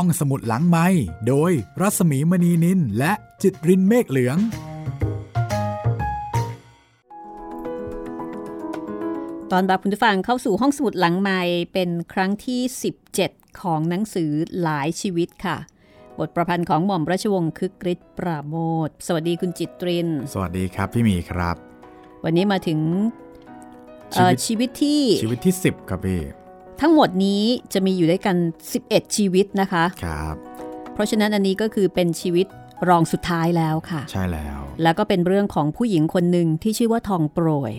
ห้องสมุดหลังไม้โดยรัสมีมณีนินและจิตรินเมฆเหลือง ตอนรับคุณผู้ฟังเข้าสู่ห้องสมุดหลังไม้เป็นครั้งที่ 17 ของหนังสือหลายชีวิตค่ะ บทประพันธ์ของหม่อมราชวงศ์คึกฤทธิ์ปราโมทสวัสดีคุณจิตริน สวัสดีครับพี่หมีครับ วันนี้มาถึงชีวิตเอ่อชีวิตที่ชีวิตที่ 10 ครับพี่ ทั้งหมดนี้จะมีอยู่ด้วยกัน 11 ชีวิตนะคะครับ เพราะฉะนั้นอันนี้ก็คือเป็นชีวิตรองสุดท้ายแล้วค่ะ ใช่แล้ว แล้วก็เป็นเรื่องของผู้หญิงคนหนึ่งที่ชื่อว่าทองโปรย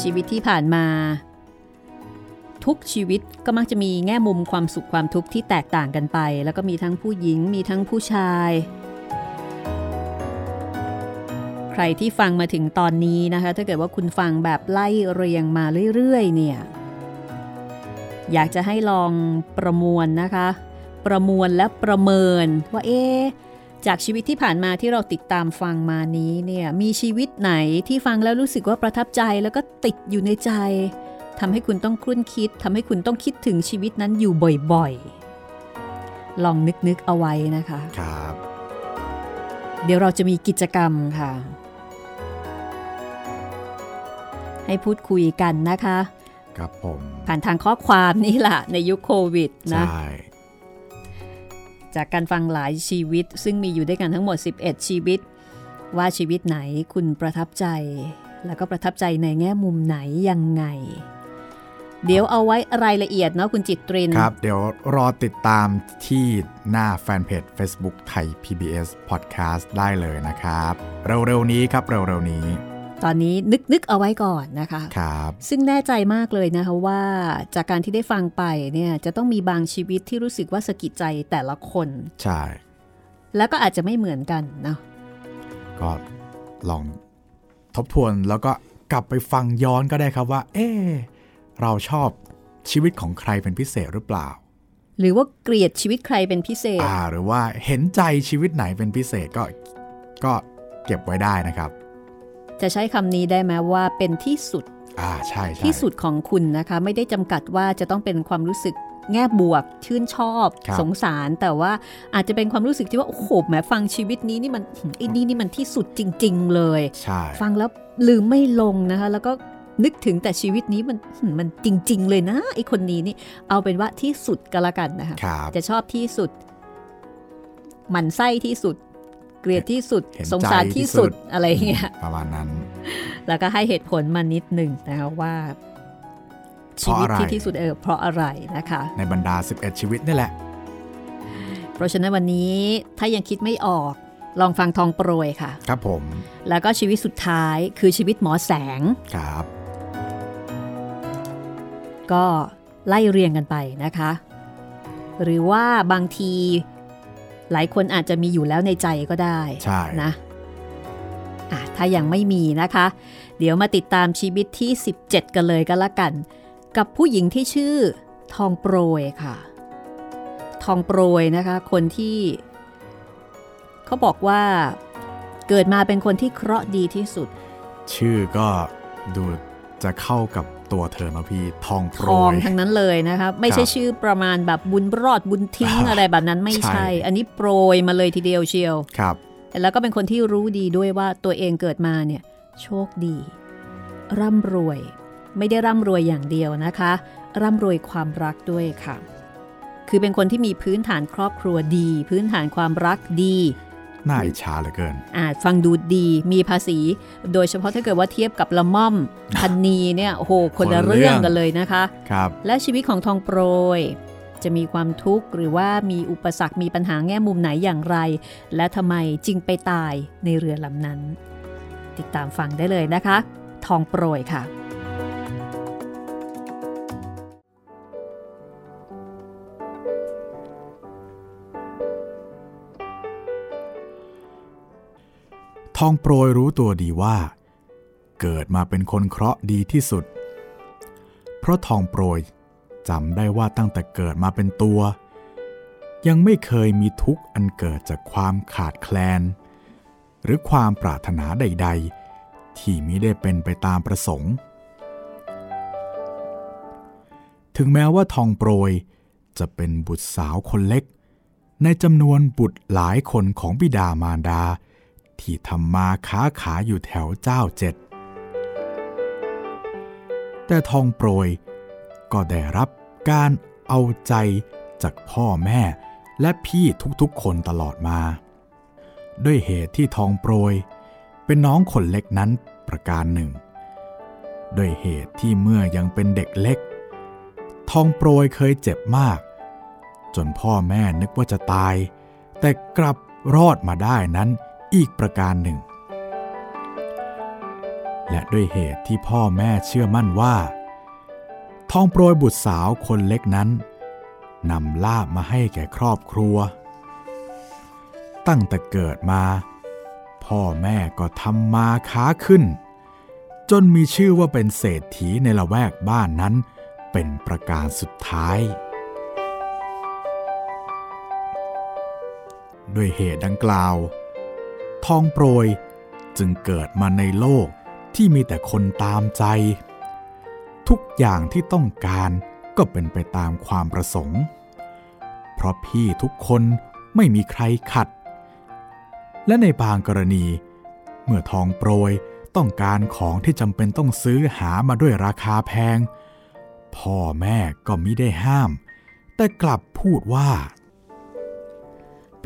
ชีวิตที่ผ่านมา ทุกชีวิตก็มักจะมีแง่มุมความสุขความทุกข์ที่แตกต่างกันไป แล้วก็มีทั้งผู้หญิงมีทั้งผู้ชาย ใครที่ฟังมาถึงตอนนี้นะคะ ถ้าเกิดว่าคุณฟังแบบไล่เรียงมาเรื่อยๆ เนี่ย อยากจะให้ลองประมวลนะคะ ประมวลและประเมินว่าเอ๊ะจากชีวิตที่ผ่านมาที่เราติดตามฟังมานี้เนี่ยมีชีวิตไหนที่ฟังแล้วรู้สึกว่าประทับใจแล้วก็ติดอยู่ในใจทำให้คุณต้องครุ่นคิดทำให้คุณต้องคิดถึงชีวิตนั้นอยู่บ่อยๆ ลองนึกๆเอาไว้นะคะ ครับ เดี๋ยวเราจะมีกิจกรรมค่ะ ให้พูดคุยกันนะคะ ครับผมผ่านทางข้อความนี่แหละในยุคโควิดนะใช่จากการฟังหลายชีวิต ซึ่งมีอยู่ด้วยกันทั้งหมด 11 ชีวิต ว่าชีวิตไหนคุณประทับใจ แล้วก็ประทับใจในแง่มุมไหนยังไง เดี๋ยวเอาไว้รายละเอียดเนาะคุณจิตริน ครับ เดี๋ยวรอติดตามที่หน้าแฟนเพจ Facebook ไทย PBS Podcast ได้เลยนะครับ เร็วๆนี้ครับเร็วๆนี้ ตอนนี้นึกนึกเอาไว้ก่อนนะคะครับซึ่งแน่ใจมากเลยนะคะว่าจากการที่ได้ฟังไปเนี่ยจะต้องมีบางชีวิตที่รู้สึกว่าสะกิดใจแต่ละคน ใช่ แล้วก็อาจจะไม่เหมือนกันเนาะก็ลองทบทวนแล้วก็กลับไปฟังย้อนก็ได้ครับว่า เอ๊ะเราชอบชีวิตของใครเป็นพิเศษหรือเปล่า หรือว่าเกลียดชีวิตใครเป็นพิเศษ อ่า หรือว่าเห็นใจชีวิตไหนเป็นพิเศษก็ก็เก็บไว้ได้นะครับ จะใช้คำนี้ได้ไหมว่าเป็นที่สุดอ่าใช่ใช่ที่สุดของคุณนะคะ ไม่ได้จำกัดว่าจะต้องเป็นความรู้สึกแง่บวกชื่นชอบครับสงสารแต่ว่าอาจจะเป็นความรู้สึกที่ว่าโอ้โหแหมฟังชีวิตนี้นี่มันไอ้นี่นี่มันที่สุดจริง ๆ เลยใช่ฟังแล้วลืมไม่ลงนะคะ แล้วก็นึกถึงแต่ชีวิตนี้มันมันจริง ๆ เลยนะไอ้คนนี้นี่เอาเป็นว่าที่สุดก็แล้วกันนะคะครับจะชอบที่สุดหมั่นไส้ที่สุดเกลียดที่สุดเห็นใจสงสารที่ที่สุสุดดอะไรอย่างเงี้ยประมาณนั้น แล้วก็ให้เหตุผลมานิดหนึ่งนะคะว่าเพชีราะวิตอะไรที่ที่สุดเออเพราะอะไรนะคะ ในบรรดา 11 ชีวิตนี่แหละ เพราะฉะนั้นวันนี้ถ้ายังคิดไม่ออกลองฟังทองโปรยค่ะ ครับผม แล้วก็ชีวิตสุดท้ายคือชีวิตหมอแสงครับ ก็ไล่เรียงกันไปนะคะ หรือว่าบางที หลายคนอาจจะมีอยู่แล้วในใจก็ได้ใช่นะอะถ้ายังไม่มีนะคะ เดี๋ยวมาติดตามชีวิตที่ 17 กันเลยก็แล้วกัน กับผู้หญิงที่ชื่อ ทองโปรยค่ะ ทองโปรยนะคะ คนที่เขาบอกว่าเกิดมาเป็นคนที่เคราะห์ดีที่สุด ชื่อก็ดูจะเข้ากับ ตัวเธอนะพี่ทองโปทรองยทั้งนั้นเลยนะคะไม่ใช่ครับชื่อประมาณแบบบุญรอดบุญทิ้งอ่าอะไรแบบนั้นไม่ใช่ใช่ อันนี้โปรยมาเลยทีเดียวเชียวครับแล้วก็เป็นคนที่รู้ดีด้วยว่าตัวเองเกิดมาเนี่ยโชคดี ร่ำรวย ไม่ได้ร่ำรวยอย่างเดียวนะคะ ร่ำรวยความรักด้วยค่ะ คือเป็นคนที่มีพื้นฐานครอบครัวดี พื้นฐานความรักดี น่าอิจฉาเหลือเกินอาจฟังดูดีมีภาษี โดยเฉพาะถ้าเกิดว่าเทียบกับละม่อมพันนีเนี่ยโอ้โหคนละคนละเรื่เรื่อองงกันเลยนะคะครับและชีวิตของทองโปรยจะมีความทุกข์หรือว่ามีอุปสรรคมีปัญหาแง่มุมไหนอย่างไร และทำไมจึงไปตายในเรือลำนั้น ติดตามฟังได้เลยนะคะ ทองโปรยค่ะ ทองโปรยรู้ตัวดีว่า เกิดมาเป็นคนเคราะห์ดีที่สุด เพราะทองโปรยจำได้ว่าตั้งแต่เกิดมาเป็นตัว ยังไม่เคยมีทุกข์อันเกิดจากความขาดแคลน หรือความปรารถนาใด ๆ ที่มิได้เป็นไปตามประสงค์ ถึงแม้ว่าทองโปรยจะเป็นบุตรสาวคนเล็ก ในจำนวนบุตรหลายคนของบิดามารดา ที่ทำมาค้าขายอยู่แถวเจ้าเจ็ด แต่ทองโปรยก็ได้รับการเอาใจจากพ่อแม่และพี่ทุกๆคนตลอดมา ด้วยเหตุที่ทองโปรย เป็นน้องคนเล็กนั้นประการหนึ่ง ด้วยเหตุที่เมื่อยังเป็นเด็กเล็ก ทองโปรยเคยเจ็บมาก จนพ่อแม่นึกว่าจะตาย แต่กลับรอดมาได้นั้น อีกประการหนึ่ง และด้วยเหตุที่พ่อแม่เชื่อมั่นว่า ทองโปรยบุตรสาวคนเล็กนั้นนำลาบมาให้แก่ครอบครัว ตั้งแต่เกิดมา พ่อแม่ก็ทำมาค้าขึ้น จนมีชื่อว่าเป็นเศรษฐีในละแวกบ้านนั้นเป็นประการสุดท้าย ด้วยเหตุดังกล่าว ทองโปรย จึงเกิดมาในโลกที่มีแต่คนตามใจ ทุกอย่างที่ต้องการก็เป็นไปตามความประสงค์ เพราะพี่ทุกคนไม่มีใครขัด และในบางกรณี เมื่อทองโปรยต้องการของที่จำเป็นต้องซื้อหามาด้วยราคาแพง พ่อแม่ก็มิได้ห้าม แต่กลับพูดว่า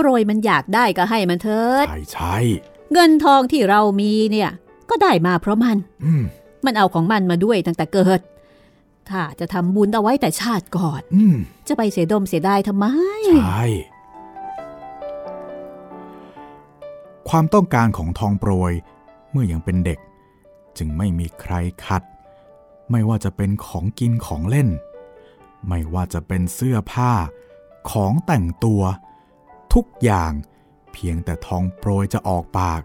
ปรยมันอยากได้ก็ให้มันเถิด ใช่ใช่เงินทองที่เรามีเนี่ย ก็ได้มาเพราะมันอืมมันเอาของมันมาด้วยตั้งแต่เกิด ถ้าจะทำบุญเอาไว้แต่ชาติก่อนอืมจะไปเสียดมเสียดายทำไม ใช่ ความต้องการของทองโปรยเมื่อยังเป็นเด็ก จึงไม่มีใครขัด ไม่ว่าจะเป็นของกินของเล่น ไม่ว่าจะเป็นเสื้อผ้า ของแต่งตัว ทุกอย่าง เพียงแต่ทองโปรยจะออกปาก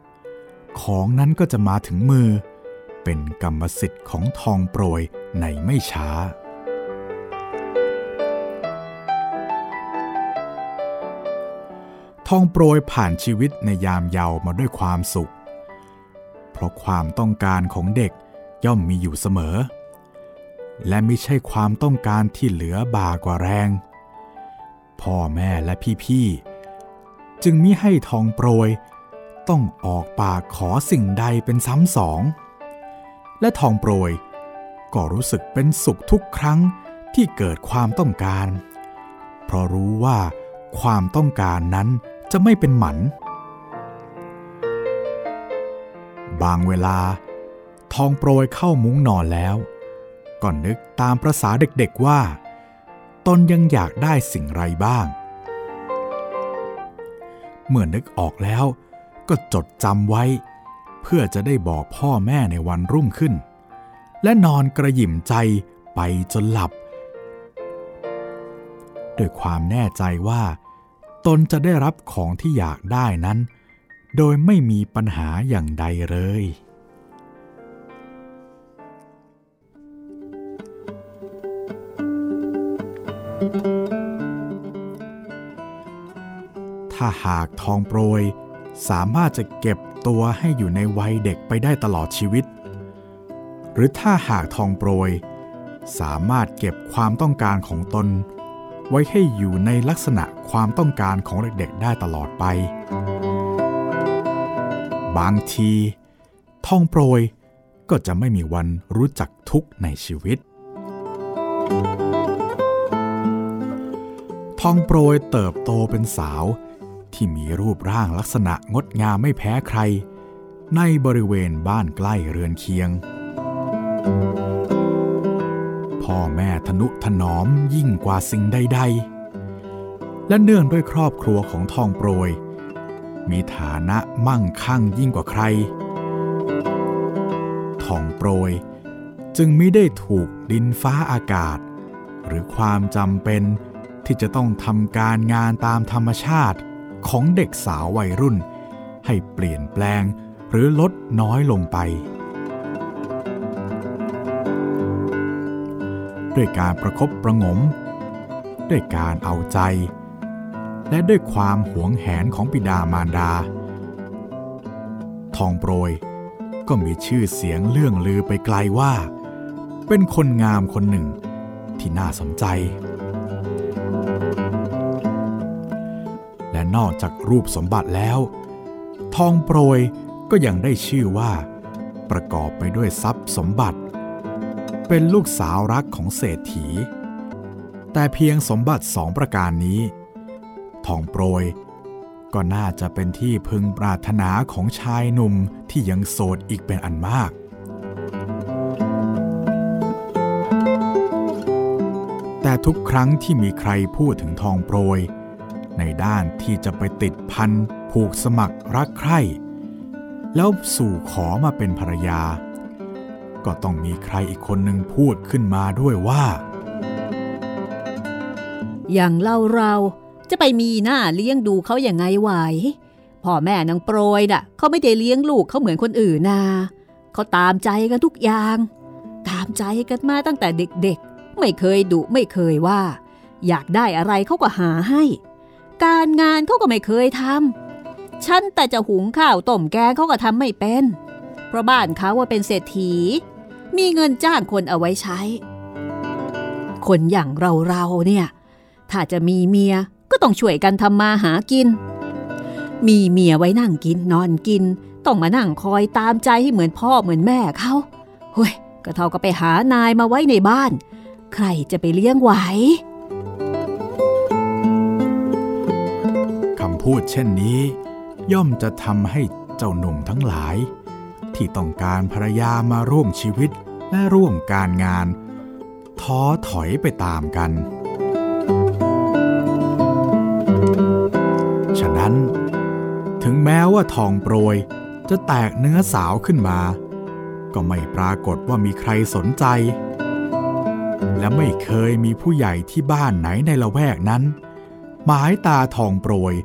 ของนั้นก็จะมาถึงมือ เป็นกรรมสิทธิ์ของทองโปรยในไม่ช้า ทองโปรยผ่านชีวิตในยามเยาว์มาด้วยความสุข เพราะความต้องการของเด็กย่อมมีอยู่เสมอ และไม่ใช่ความต้องการที่เหลือบ่ากว่าแรงพ่อแม่และพี่ๆ จึงมิให้ทองโปรย ต้องออกปากขอสิ่งใดเป็นซ้ำสอง และทองโปรย ก็รู้สึกเป็นสุขทุกครั้งที่เกิดความต้องการ เพราะรู้ว่าความต้องการนั้นจะไม่เป็นหมัน บางเวลา ทองโปรยเข้ามุ้งนอนแล้วก่อนนึกตามประษาเด็กๆว่า ตนยังอยากได้สิ่งไรบ้าง เมื่อนึกออกแล้ว ก็จดจำไว้ เพื่อจะได้บอกพ่อแม่ในวันรุ่งขึ้น และนอนกระหยิ่มใจไปจนหลับ ด้วยความแน่ใจว่า ตนจะได้รับของที่อยากได้นั้น โดยไม่มีปัญหาอย่างใดเลย ถ้าหากทองโปรย สามารถจะเก็บตัวให้อยู่ในวัยเด็กไปได้ตลอดชีวิต หรือถ้าหากทองโปรย สามารถเก็บความต้องการของตน ไว้ให้อยู่ในลักษณะความต้องการของเด็กๆได้ตลอดไป บางทีทองโปรยก็จะไม่มีวันรู้จักทุกในชีวิต ทองโปรยเติบโตเป็นสาว ที่มีรูปร่างลักษณะงดงามไม่แพ้ใคร ในบริเวณบ้านใกล้เรือนเคียง พ่อแม่ทนุถนอมยิ่งกว่าสิ่งใด ๆ และเนื่องด้วยครอบครัวของทองโปรย มีฐานะมั่งคั่งยิ่งกว่าใคร ทองโปรยจึงไม่ได้ถูกดินฟ้าอากาศ หรือความจำเป็นที่จะต้องทำการงานตามธรรมชาติ ของเด็กสาววัยรุ่น ให้เปลี่ยนแปลงหรือลดน้อยลงไป ด้วยการประคบประงม ด้วยการเอาใจ และด้วยความหวงแหนของปิดามารดา ทองโปรยก็มีชื่อเสียงเลื่องลือไปไกลว่า เป็นคนงามคนหนึ่งที่น่าสนใจ นอกจากรูปสมบัติแล้ว ทองโปรยก็ยังได้ชื่อว่า ประกอบไปด้วยทรัพย์สมบัติ เป็นลูกสาวรักของเศรษฐี แต่เพียงสมบัติสองประการนี้ ทองโปรยก็น่าจะเป็นที่พึงปรารถนาของชายหนุ่มที่ยังโสดอีกเป็นอันมากแต่ทุกครั้งที่มีใครพูดถึงทองโปรย ในด้านที่จะไปติดพันผูกสมัครรักใคร่ แล้วสู่ขอมาเป็นภรรยา ก็ต้องมีใครอีกคนหนึ่งพูดขึ้นมาด้วยว่า อย่างเราเราจะไปมีหน้าเลี้ยงดูเขาอย่างไงไหวพ่อแม่นางโปรยน่ะเขาไม่ได้เลี้ยงลูกเขาเหมือนคนอื่นนาเขาตามใจกันทุกอย่าง ตามใจกันมาตั้งแต่เด็กๆ ไม่เคยดุไม่เคยว่า อยากได้อะไรเขาก็หาให้ การงานเขาก็ไม่เคยทำฉันแต่จะหุงข้าวต้มแกงเขาก็ทำไม่เป็น เพราะบ้านเขาว่าเป็นเศรษฐี มีเงินจ้างคนเอาไว้ใช้ คนอย่างเราเราเนี่ย ถ้าจะมีเมียก็ต้องช่วยกันทำมาหากิน มีเมียไว้นั่งกินนอนกิน ต้องมานั่งคอยตามใจให้เหมือนพ่อเหมือนแม่เขาเฮ้ยก็เท่ากับไปหานายมาไว้ในบ้าน ใครจะไปเลี้ยงไหว พูดเช่นนี้ ย่อมจะทำให้เจ้าหนุ่มทั้งหลาย ที่ต้องการภรรยามาร่วมชีวิตและร่วมการงาน ท้อถอยไปตามกัน ฉะนั้น ถึงแม้ว่าทองโปรยจะแตกเนื้อสาวขึ้นมา ก็ไม่ปรากฏว่ามีใครสนใจ และไม่เคยมีผู้ใหญ่ที่บ้านไหนในละแวกนั้น หมายตาทองโปรย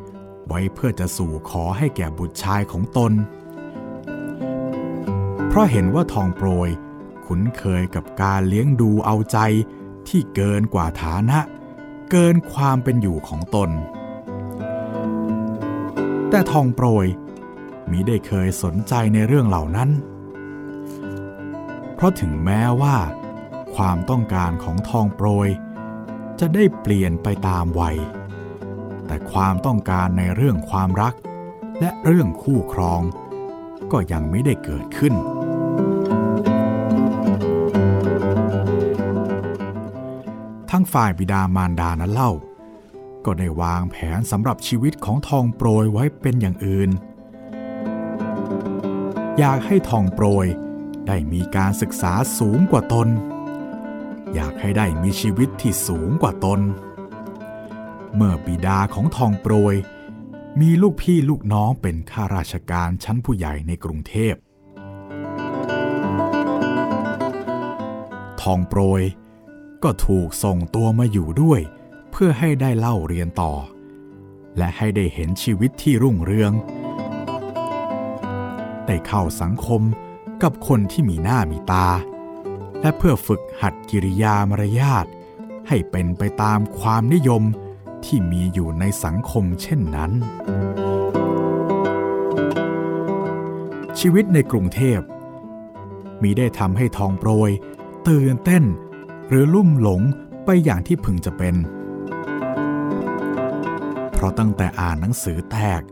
ไว้เพื่อจะสู่ขอให้แก่บุตรชายของตน เพราะเห็นว่าทองโปรยคุ้นเคยกับการเลี้ยงดูเอาใจที่เกินกว่าฐานะ เกินความเป็นอยู่ของตน แต่ทองโปรยมิได้เคยสนใจในเรื่องเหล่านั้น เพราะถึงแม้ว่า ความต้องการของทองโปรย จะได้เปลี่ยนไปตามวัย แต่ความต้องการในเรื่องความรัก และเรื่องคู่ครอง ก็ยังไม่ได้เกิดขึ้น ทั้งฝ่ายบิดามารดานั้นเล่า ก็ได้วางแผนสำหรับชีวิตของทองโปรยไว้เป็นอย่างอื่น อยากให้ทองโปรยได้มีการศึกษาสูงกว่าตน อยากให้ได้มีชีวิตที่สูงกว่าตน เมื่อบิดาของทองโปรย มีลูกพี่ลูกน้องเป็นข้าราชการชั้นผู้ใหญ่ในกรุงเทพ ทองโปรยก็ถูกส่งตัวมาอยู่ด้วย เพื่อให้ได้เล่าเรียนต่อ และให้ได้เห็นชีวิตที่รุ่งเรืองได้เข้าสังคมกับคนที่มีหน้ามีตา และเพื่อฝึกหัดกิริยามารยาทให้เป็นไปตามความนิยม ที่มีอยู่ในสังคมเช่นนั้น ชีวิตในกรุงเทพมีได้ทำให้ทองโปรย ตื่นเต้น หรือลุ่มหลงไปอย่างที่พึงจะเป็น เพราะตั้งแต่อ่านหนังสือแตก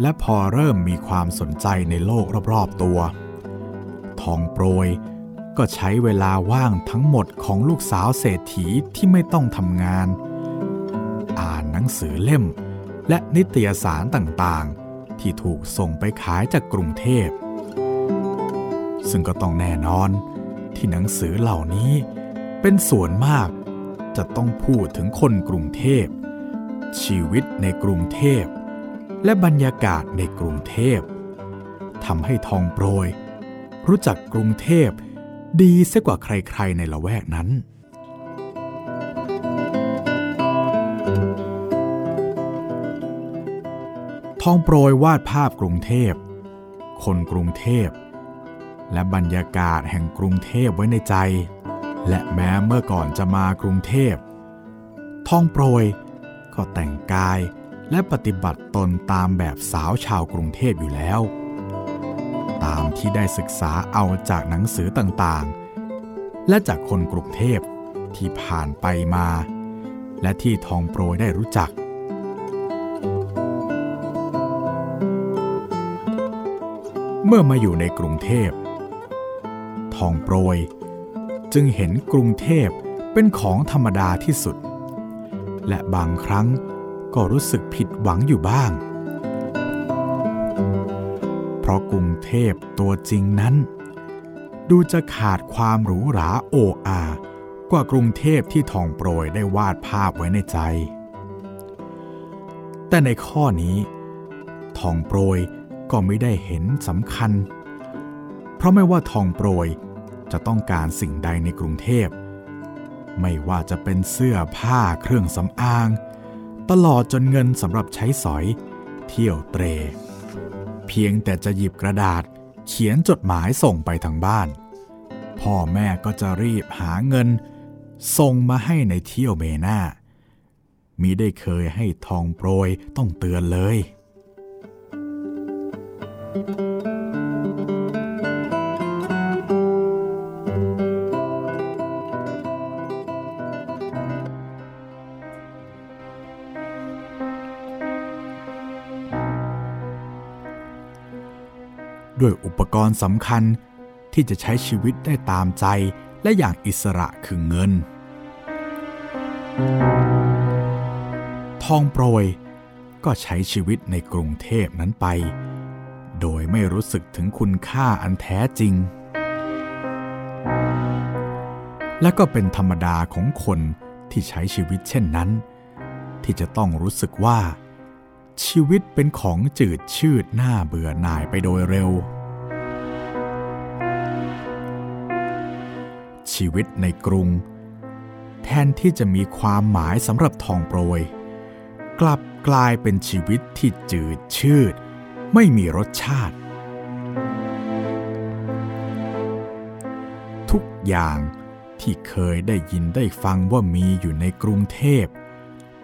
และพอเริ่มมีความสนใจในโลกรอบๆตัว ทองโปรยก็ใช้เวลาว่างทั้งหมดของลูกสาวเศรษฐีที่ไม่ต้องทำงาน อ่านหนังสือเล่ม และนิตยสารต่างๆ ที่ถูกส่งไปขายจากกรุงเทพ ซึ่งก็ต้องแน่นอนที่หนังสือเหล่านี้เป็นส่วนมากจะต้องพูดถึงคนกรุงเทพ ชีวิตในกรุงเทพ และบรรยากาศในกรุงเทพทำให้ทองโปรย รู้จักกรุงเทพดีเสียกว่าใครๆในละแวกนั้น ทองโปรยวาดภาพกรุงเทพ คนกรุงเทพ และบรรยากาศแห่งกรุงเทพไว้ในใจ และแม้เมื่อก่อนจะมากรุงเทพ ทองโปรยก็แต่งกายและปฏิบัติตนตามแบบสาวชาวกรุงเทพอยู่แล้ว ตามที่ได้ศึกษาเอาจากหนังสือต่างๆ และจากคนกรุงเทพที่ผ่านไปมา และที่ทองโปรยได้รู้จัก เมื่อมาอยู่ในกรุงเทพ ทองโปรยจึงเห็นกรุงเทพเป็นของธรรมดาที่สุด และบางครั้งก็รู้สึกผิดหวังอยู่บ้าง เพราะกรุงเทพตัวจริงนั้น ดูจะขาดความหรูหราโอ้อากว่ากรุงเทพที่ทองโปรยได้วาดภาพไว้ในใจ แต่ในข้อนี้ ทองโปรย ก็ไม่ได้เห็นสำคัญ เพราะไม่ว่าทองโปรยจะต้องการสิ่งใดในกรุงเทพ ไม่ว่าจะเป็นเสื้อผ้าเครื่องสำอาง ตลอดจนเงินสำหรับใช้สอย เที่ยวเตร เพียงแต่จะหยิบกระดาษเขียนจดหมายส่งไปทางบ้าน พ่อแม่ก็จะรีบหาเงิน ส่งมาให้ในเที่ยวเมนามิได้เคยให้ทองโปรยต้องเตือนเลย ด้วยอุปกรณ์สำคัญที่จะใช้ชีวิตได้ตามใจและอย่างอิสระคือเงิน ทองโปรยก็ใช้ชีวิตในกรุงเทพนั้นไป โดยไม่รู้สึกถึงคุณค่าอันแท้จริง และก็เป็นธรรมดาของคนที่ใช้ชีวิตเช่นนั้น ที่จะต้องรู้สึกว่า ชีวิตเป็นของจืดชืดหน้าเบื่อหน่ายไปโดยเร็ว ชีวิตในกรุง แทนที่จะมีความหมายสำหรับทองโปรย กลับกลายเป็นชีวิตที่จืดชืด ไม่มีรสชาติ ทุกอย่างที่เคยได้ยินได้ฟังว่ามีอยู่ในกรุงเทพ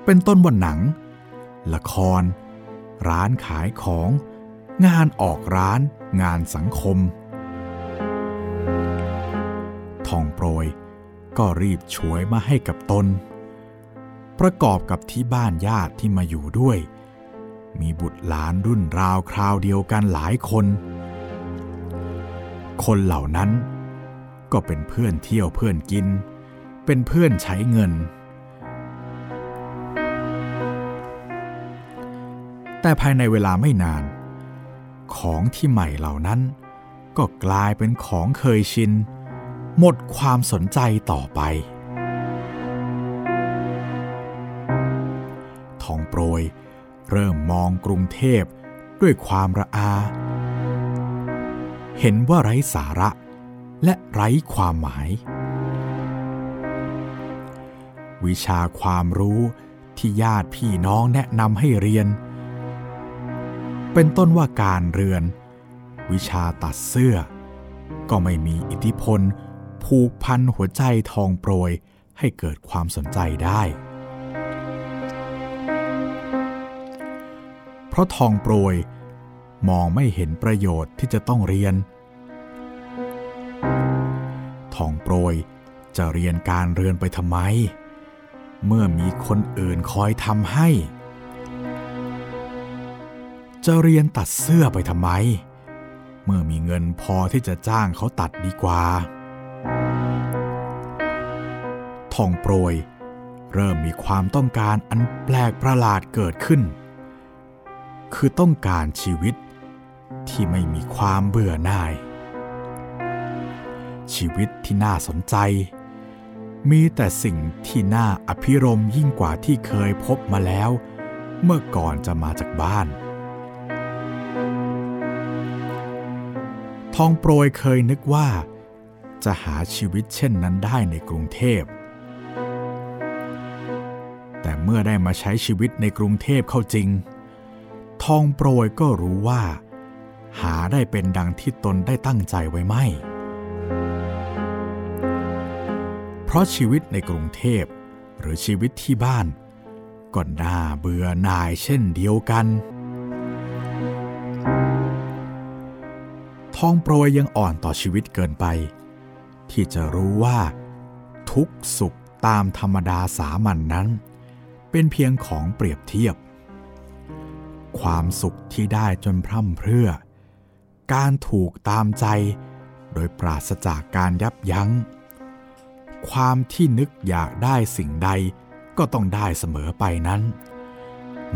เป็นต้นว่าหนัง ละคร ร้านขายของ งานออกร้าน งานสังคม ทองโปรยก็รีบช่วยมาให้กับตน ประกอบกับที่บ้านญาติที่มาอยู่ด้วย มีบุตรหลานรุ่นราวคราวเดียวกันหลายคน คนเหล่านั้นก็เป็นเพื่อนเที่ยวเพื่อนกิน เป็นเพื่อนใช้เงิน แต่ภายในเวลาไม่นาน ของที่ใหม่เหล่านั้น ก็กลายเป็นของเคยชิน หมดความสนใจต่อไป ทองโปรย เริ่มมองกรุงเทพด้วยความระอา เห็นว่าไร้สาระและไร้ความหมาย วิชาความรู้ที่ญาติพี่น้องแนะนำให้เรียน เป็นต้นว่าการเรือน วิชาตัดเสื้อ ก็ไม่มีอิทธิพลผูกพันหัวใจทองโปรยให้เกิดความสนใจได้ เพราะทองโปรย มองไม่เห็นประโยชน์ที่จะต้องเรียน ทองโปรยจะเรียนการเรือนไปทำไม เมื่อมีคนอื่นคอยทำให้ จะเรียนตัดเสื้อไปทำไม เมื่อมีเงินพอที่จะจ้างเขาตัดดีกว่า ทองโปรย เริ่มมีความต้องการอันแปลกประหลาดเกิดขึ้น คือต้องการชีวิตที่ไม่มีความเบื่อหน่าย ชีวิตที่น่าสนใจ มีแต่สิ่งที่น่าอภิรมยิ่งกว่าที่เคยพบมาแล้ว เมื่อก่อนจะมาจากบ้าน ทองโปรยเคยนึกว่า จะหาชีวิตเช่นนั้นได้ในกรุงเทพ แต่เมื่อได้มาใช้ชีวิตในกรุงเทพเข้าจริง ทองโปรยก็รู้ว่า หาได้เป็นดังที่ตนได้ตั้งใจไว้ไม่ เพราะชีวิตในกรุงเทพหรือชีวิตที่บ้านก็น่าเบื่อหน่ายเช่นเดียวกัน ทองโปรยยังอ่อนต่อชีวิตเกินไป ที่จะรู้ว่า ทุกสุขตามธรรมดาสามัญนนั้น เป็นเพียงของเปรียบเทียบ ความสุขที่ได้จนพร่ำเพรื่อ การถูกตามใจ โดยปราศจากการยับยัง้ง ความที่นึกอยากได้สิ่งใดก็ต้องได้เสมอไปนั้น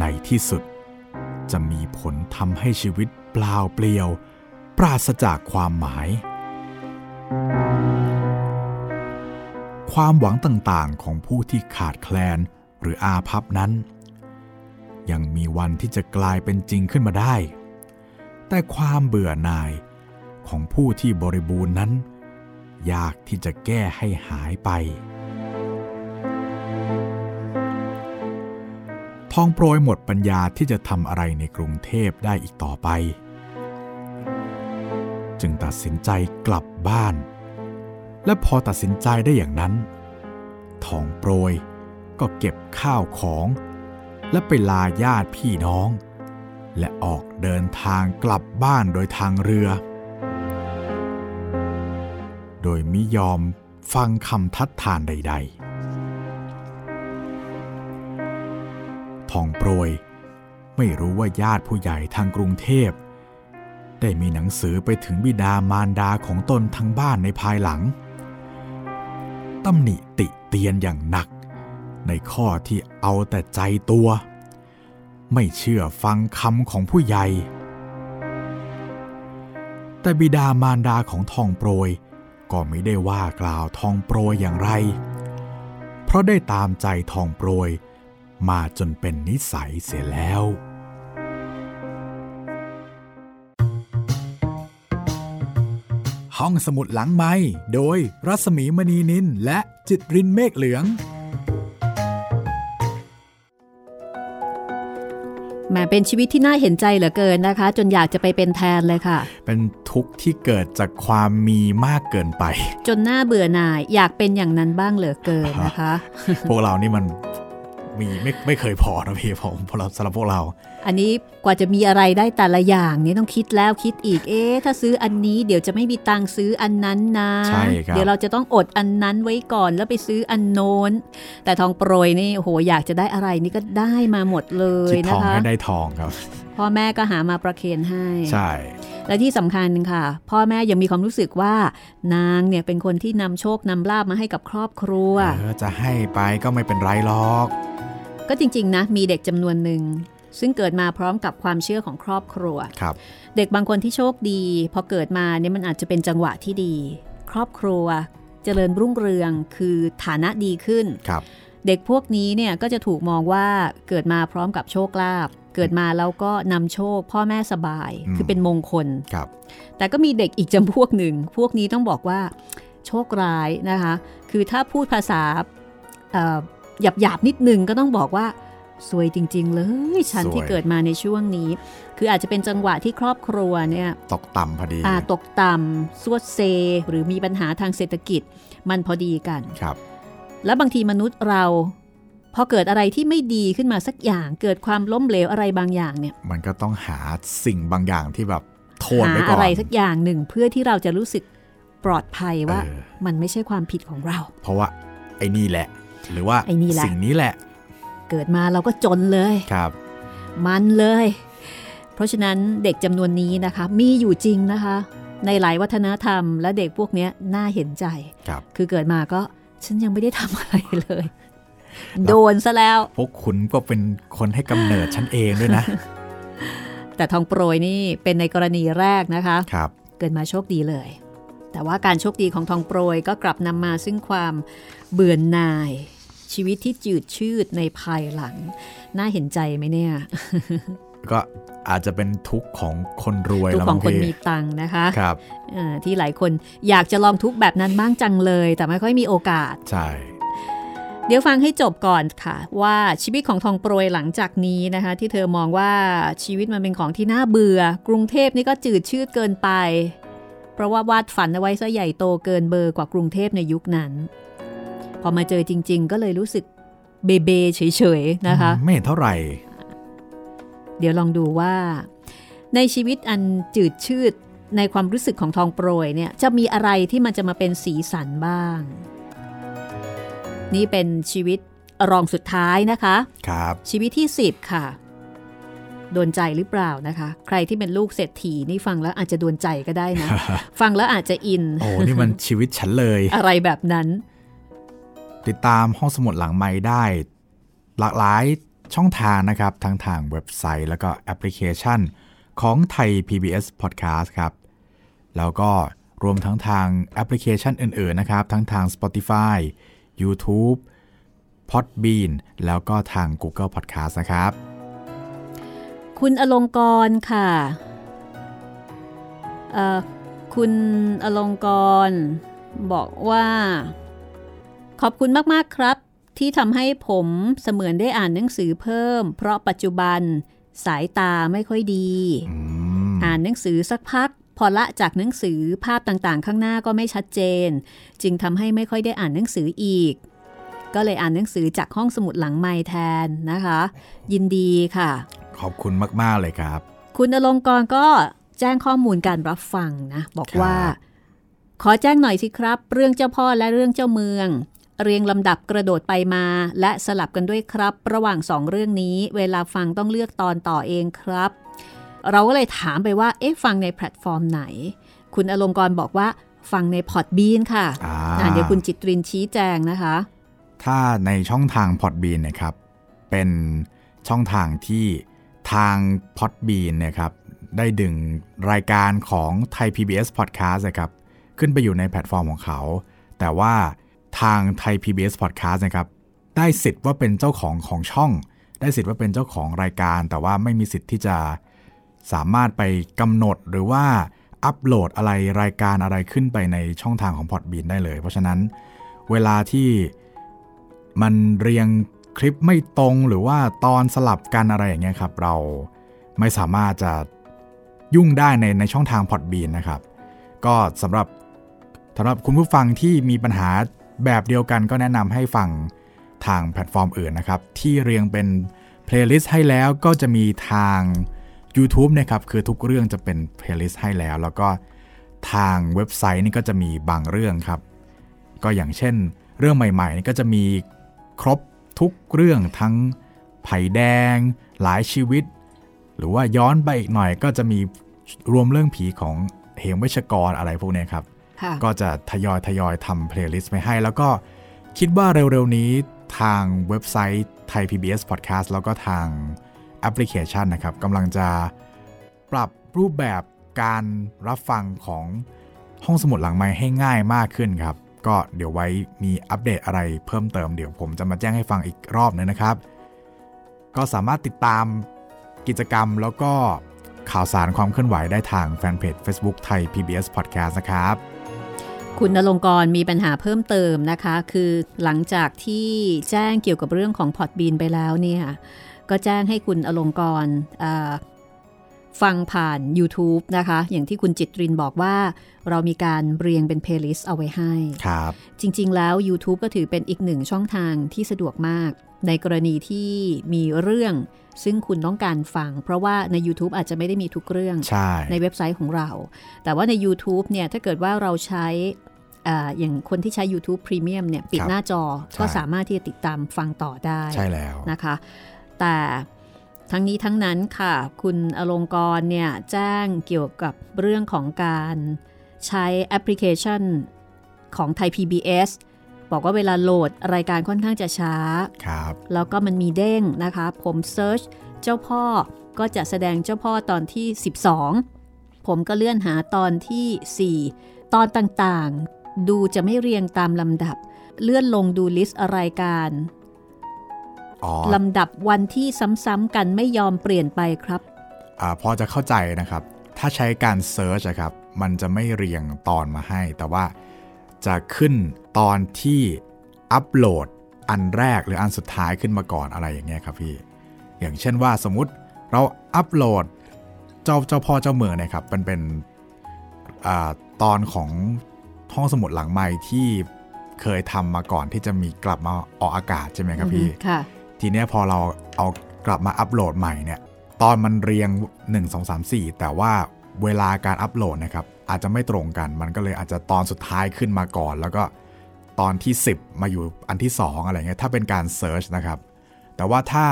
ในที่สุดจะมีผลทำให้ชีวิตเปล่าเปลี่ยว ปราศจากความหมาย ความหวังต่างๆของผู้ที่ขาดแคลนหรืออาภัพนั้น ยังมีวันที่จะกลายเป็นจริงขึ้นมาได้ แต่ความเบื่อหน่ายของผู้ที่บริบูรณ์นั้น ยากที่จะแก้ให้หายไป ทองโปรยหมดปัญญาที่จะทำอะไรในกรุงเทพได้อีกต่อไป จึงตัดสินใจกลับบ้าน และพอตัดสินใจได้อย่างนั้น ทองโปรยก็เก็บข้าวของ และไปลาญาติพี่น้อง และออกเดินทางกลับบ้านโดยทางเรือ โดยมิยอมฟังคำทัดทานใด ๆ ทองโปรยไม่รู้ว่าญาติผู้ใหญ่ทางกรุงเทพ ได้มีหนังสือไปถึงบิดามารดาของตนทั้งบ้านในภายหลังตำหนิติเตียนอย่างหนัก ในข้อที่เอาแต่ใจตัว ไม่เชื่อฟังคำของผู้ใหญ่ แต่บิดามารดาของทองโปรยก็ไม่ได้ว่ากล่าวทองโปรยอย่างไร เพราะได้ตามใจทองโปรยมาจนเป็นนิสัยเสียแล้ว ห้องสมุดหลังไม้โดยรัสมีมณีนินและจิตรินเมฆเหลือง แหมเป็นชีวิตที่น่าเห็นใจเหลือเกินนะคะ จนอยากจะไปเป็นแทนเลยค่ะ เป็นทุกข์ที่เกิดจากความมีมากเกินไป จนหน้าเบื่อหน่ายอยากเป็นอย่างนั้นบ้างเหลือเกินนะคะ พวกเรานี่มัน มีไม่ไม่เคยพอนะพี่ผมพเราสำหรับพวกเรา อันนี้กว่าจะมีอะไรได้แต่ละอย่างนี่ต้องคิดแล้วคิดอีกเอ๊ะถ้าซื้ออันนี้เดี๋ยวจะไม่มีตังค์ซื้ออันนั้นนะใช่ครับเดี๋ยวเราจะต้องอดอันนั้นไว้ก่อนแล้วไปซื้ออันโน้น แต่ทองโปรยนี่โหอยากจะได้อะไรนี่ก็ได้มาหมดเลยนะคะทองให้ได้ทองครับพ่อแม่ก็หามาประเคนให้ใช่และที่สำคัญค่ะ พ่อแม่ยังมีความรู้สึกว่านางเนี่ยเป็นคนที่นำโชคนำลาบมาให้กับครอบครัวจะให้ไปก็ไม่เป็นไรหรอก ก็จริง ๆ นะ มีเด็กจำนวนหนึ่ง ซึ่งเกิดมาพร้อมกับความเชื่อของครอบครัวครับ เด็กบางคนที่โชคดี พอเกิดมาเนี่ยมันอาจจะเป็นจังหวะที่ดี ครอบครัวเจริญรุ่งเรืองคือฐานะดีขึ้นครับ เด็กพวกนี้เนี่ยก็จะถูกมองว่าเกิดมาพร้อมกับโชคลาภเกิดมาแล้วก็นำโชค พ่อแม่สบายคือเป็นมงคลครับ แต่ก็มีเด็กอีกจำพวกหนึ่ง พวกนี้ต้องบอกว่าโชคร้ายนะคะ คือถ้าพูดภาษา หยาบหยาบนิดนึงก็ต้องบอกว่าสวยจริง ๆ เลยฉันที่เกิดมาในช่วงนี้ คืออาจจะเป็นจังหวะที่ครอบครัวเนี่ยตกต่ำพอดีอ่าตกต่ำสวดเซ หรือมีปัญหาทางเศรษฐกิจมันพอดีกันครับ แล้วบางทีมนุษย์เรา พอเกิดอะไรที่ไม่ดีขึ้นมาสักอย่างเกิดความล้มเหลวอะไรบางอย่างเนี่ย มันก็ต้องหาสิ่งบางอย่างที่แบบโทษไว้ก่อนหาอะไรสักอย่างหนึ่งเพื่อที่เราจะรู้สึกปลอดภัยว่ามันไม่ใช่ความผิดของเรา เพราะว่าไอ้นี่แหละ หรือว่าสิ่งนี้แหละ เกิดมาเราก็จนเลยครับ มันเลย เพราะฉะนั้นเด็กจำนวนนี้นะคะ มีอยู่จริงนะคะ ในหลายวัฒนธรรม และเด็กพวกนี้น่าเห็นใจครับคือเกิดมาก็ฉันยังไม่ได้ทำอะไรเลย โดนซะแล้ว พวกคุณก็เป็นคนให้กำเนิดฉันเองด้วยนะ แต่ทองโปรยนี่เป็นในกรณีแรกนะคะครับเกิดมาโชคดีเลย แต่ว่าการโชคดีของทองโปรยก็กลับนำมาซึ่งความเบื่อหน่าย ชีวิตที่จืดชืดในภายหลัง น่าเห็นใจไหมเนี่ย ก็อาจจะเป็นทุกข์ของคนรวยทุกข์ของคนมีตังค์นะคะครับที่หลายคนอยากจะลองทุกข์แบบนั้นบ้างจังเลย แต่ไม่ค่อยมีโอกาสใช่เดี๋ยวฟังให้จบก่อนค่ะ ว่าชีวิตของทองโปรยหลังจากนี้นะคะ ที่เธอมองว่าชีวิตมันเป็นของที่น่าเบื่อ กรุงเทพนี่ก็จืดชืดเกินไป เพราะว่าวาดฝันเอาไว้ซะใหญ่โตเกินเบอร์กว่ากรุงเทพในยุคนั้นพ อมาเจอจริง ๆ ก็เลยรู้สึกเบเบเฉยๆนะคะ ไม่เห็นเท่าไหร่ เดี๋ยวลองดูว่า ในชีวิตอันจืดชืดในความรู้สึกของทองโปรยเนี่ยจะมีอะไรที่มันจะมาเป็นสีสันบ้าง นี่เป็นชีวิตรองสุดท้ายนะคะ ครับ ชีวิตที่ 10 ค่ะ โดนใจหรือเปล่านะคะ ใครที่เป็นลูกเศรษฐีนี่ฟังแล้วอาจจะโดนใจก็ได้นะ ฟังแล้วอาจจะอิน โอ้ นี่มันชีวิตฉันเลย อะไรแบบนั้น ติดตามห้องสมุดหลังไม้ได้ หลากหลายช่องทางนะครับ ทั้งทางเว็บไซต์แล้วก็แอปพลิเคชัน ของไทย PBS Podcast ครับ แล้วก็รวมทั้งทางแอปพลิเคชันอื่น ๆ นะครับ ทั้งทาง Spotify YouTube Podbean แล้วก็ทาง Google Podcast นะครับ คุณอลงกรค่ะคุณอลงกรบอกว่า ขอบคุณมาก ๆ ครับ ที่ทำให้ผมเสมือนได้อ่านหนังสือเพิ่ม เพราะปัจจุบันสายตาไม่ค่อยดีอืมอ่านหนังสือสักพัก พอละจากหนังสือภาพต่างๆ ข้างหน้าก็ไม่ชัดเจน จึงทำให้ไม่ค่อยได้อ่านหนังสืออีก ก็เลยอ่านหนังสือจากห้องสมุดหลังไม้แทนนะคะ ยินดีค่ะ ขอบคุณมากๆเลยครับ คุณอลงกรณ์ก็แจ้งข้อมูลการรับฟังนะ บอกครับว่า ขอแจ้งหน่อยสิครับ เรื่องเจ้าพ่อและเรื่องเจ้าเมือง เรียงลำดับกระโดดไปมา และสลับกันด้วยครับ ระหว่างสองเรื่องนี้ เวลาฟังต้องเลือกตอนต่อเองครับ เราก็เลยถามไปว่า เอ๊ะฟังในแพลตฟอร์มไหน คุณอลงกรณ์บอกว่าฟังในพอดบีนค่ะอ่าอะเดี๋ยวคุณจิตรินชี้แจงนะคะ ถ้าในช่องทาง Podbean นะครับ เป็นช่องทางที่ทาง Podbean เนะครับได้ดึงรายการของไทย PBS Podcast นะครับ ขึ้นไปอยู่ในแพลตฟอร์มของเขา แต่ว่า ทางไทย PBS Podcast นะครับ ได้สิทธิ์ว่าเป็นเจ้าของของช่อง ได้สิทธิ์ว่าเป็นเจ้าของรายการ แต่ว่าไม่มีสิทธิ์ที่จะสามารถไปกำหนดหรือว่าอัปโหลดอะไรรายการอะไรขึ้นไปในช่องทางของ Podbean ได้เลย เพราะฉะนั้นเวลาที่มันเรียงคลิปไม่ตรงหรือว่าตอนสลับกันอะไรอย่างเงี้ยครับ เราไม่สามารถจะยุ่งได้ในในช่องทาง Podbean นะครับ ก็สำหรับสำหรับคุณผู้ฟังที่มีปัญหา แบบเดียวกันก็แนะนำให้ฟังทางแพลตฟอร์มอื่นนะครับ ที่เรียงเป็น playlist ให้แล้วก็จะมีทาง YouTube นะครับคือทุกเรื่องจะเป็น playlist ให้แล้ว แล้วก็ทางเว็บไซต์นี่ก็จะมีบางเรื่องครับ ก็อย่างเช่น เรื่องใหม่ๆนี่ก็จะมีครบทุกเรื่องทั้งไผ่แดง หลายชีวิต หรือว่าย้อนไปอีกหน่อยก็จะมีรวมเรื่องผีของเหมเวชกรอะไรพวกนี้ครับ ก็จะทยอยทยอยทำ playlist ไปให้ แล้วก็คิดว่าเร็วๆนี้ทางเว็บไซต์ไทย PBS Podcast แล้วก็ทางแอปพลิเคชันนะครับกำลังจะปรับรูปแบบการรับฟังของห้องสมุดหลังไม้ให้ง่ายมากขึ้นครับ ก็เดี๋ยวไว้มีอัปเดตอะไรเพิ่มเติมเดี๋ยวผมจะมาแจ้งให้ฟังอีกรอบนึงนะครับ ก็สามารถติดตามกิจกรรมแล้วก็ข่าวสารความเคลื่อนไหวได้ทางแฟนเพจ Facebook ไทย PBS Podcast นะครับ คุณนลงกรณ์มีปัญหาเพิ่มเติมนะคะ คือหลังจากที่แจ้งเกี่ยวกับเรื่องของพอร์ตบีนไปแล้วเนี่ย ก็แจ้งให้คุณอลงกรณ์อ่าฟังผ่าน YouTube นะคะ อย่างที่คุณจิตรินบอกว่าเรามีการเรียงเป็น playlist เอาไว้ให้ ครับ จริง ๆ แล้ว YouTube ก็ถือเป็นอีกหนึ่งช่องทางที่สะดวกมาก ในกรณีที่มีเรื่อง ซึ่งคุณต้องการฟัง เพราะว่าใน YouTube อาจจะไม่ได้มีทุกเรื่องใช่ในเว็บไซต์ของเรา แต่ว่าใน YouTube เนี่ยถ้าเกิดว่าเราใช้อ่าอย่างคนที่ใช้ YouTube Premium เนี่ยปิดครับหน้าจอใช่ก็สามารถที่จะติดตามฟังต่อได้ใช่แล้วนะคะ แต่ทั้งนี้ทั้งนั้นค่ะ คุณอลงกรณ์เนี่ยแจ้งเกี่ยวกับเรื่องของการใช้แอปพลิเคชันของไทย PBS บอกว่าเวลาโหลดรายการค่อนข้างจะช้า ครับ แล้วก็มันมีเด้งนะคะ ผม search เจ้าพ่อก็จะแสดงเจ้าพ่อตอนที่ 12 ผมก็เลื่อนหาตอนที่ 4 ตอนต่างๆ ดูจะไม่เรียงตามลำดับ เลื่อนลงดู list รายการอ๋อลำดับวันที่ซ้ำๆกันไม่ยอมเปลี่ยนไปครับอ่าพอจะเข้าใจนะครับ ถ้าใช้การ search อะครับ มันจะไม่เรียงตอนมาให้ แต่ว่าจะขึ้น ตอนที่อัปโหลดอันแรกหรืออันสุดท้ายขึ้นมาก่อนอะไรอย่างเงี้ยครับพี่ อย่างเช่นว่าสมมุติเราอัปโหลดเจ้าเจ้าพ่อเจ้าเมืองเนะครับมันเป็นอาตอนของห้องสมุดหลังไม้ที่เคยทำมาก่อนที่จะมีกลับมาออกอากาศใช่ไหมครับพี่ค่ะทีเนี้ยพอเราเอากลับมาอัปโหลดใหม่เนี่ย ตอนมันเรียง 1 2 3 4 แต่ว่าเวลาการอัปโหลดนะครับอาจจะไม่ตรงกัน มันก็เลยอาจจะตอนสุดท้ายขึ้นมาก่อน แล้วก็ ตอนที่ 10 มาอยู่อันที่ 2 อะไรเงี้ยถ้าเป็นการเซิร์ชนะครับ แต่ว่าถ้า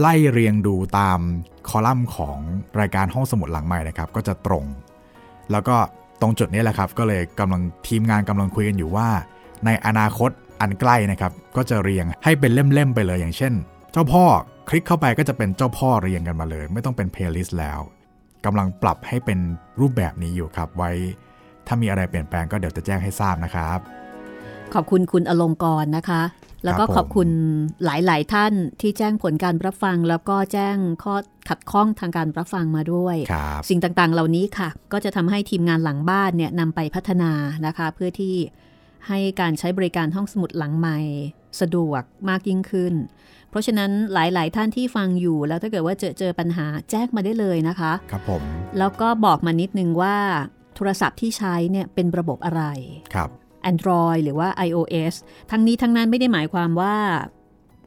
ไล่เรียงดูตามคอลัมน์ของรายการห้องสมุดหลังใหม่นะครับ ก็จะตรง แล้วก็ตรงจุดนี้แหละครับ ก็เลยกำลังทีมงานกำลังคุยกันอยู่ว่า ในอนาคตอันใกล้นะครับ ก็จะเรียงให้เป็นเล่มๆไปเลยอย่างเช่น เจ้าพ่อคลิกเข้าไปก็จะเป็นเจ้าพ่อเรียงกันมาเลย ไม่ต้องเป็น playlist แล้วกำลังปรับให้เป็นรูปแบบนี้อยู่ครับไว้ ถ้ามีอะไรเปลี่ยนแปลงก็เดี๋ยวจะแจ้งให้ทราบนะครับ ขอบคุณคุณอลงกรณ์นะคะ แล้วก็ครับผมขอบคุณหลายๆท่านที่แจ้งผลการรับฟัง แล้วก็แจ้งข้อขัดข้องทางการรับฟังมาด้วยครับสิ่งต่างๆ เหล่านี้ค่ะ ก็จะทำให้ทีมงานหลังบ้านเนี่ยนำไปพัฒนานะคะ เพื่อที่ให้การใช้บริการห้องสมุดหลังใหม่สะดวกมากยิ่งขึ้น เพราะฉะนั้นหลาย ๆ ท่านที่ฟังอยู่ แล้วถ้าเกิดว่าเจอเจอปัญหาแจ้งมาได้เลยนะคะ ครับผม แล้วก็บอกมานิดนึงว่าโทรศัพท์ที่ใช้เนี่ยเป็นระบบอะไร ครับ Android หรือว่า iOS ทั้งนี้ทั้งนั้นไม่ได้หมายความว่า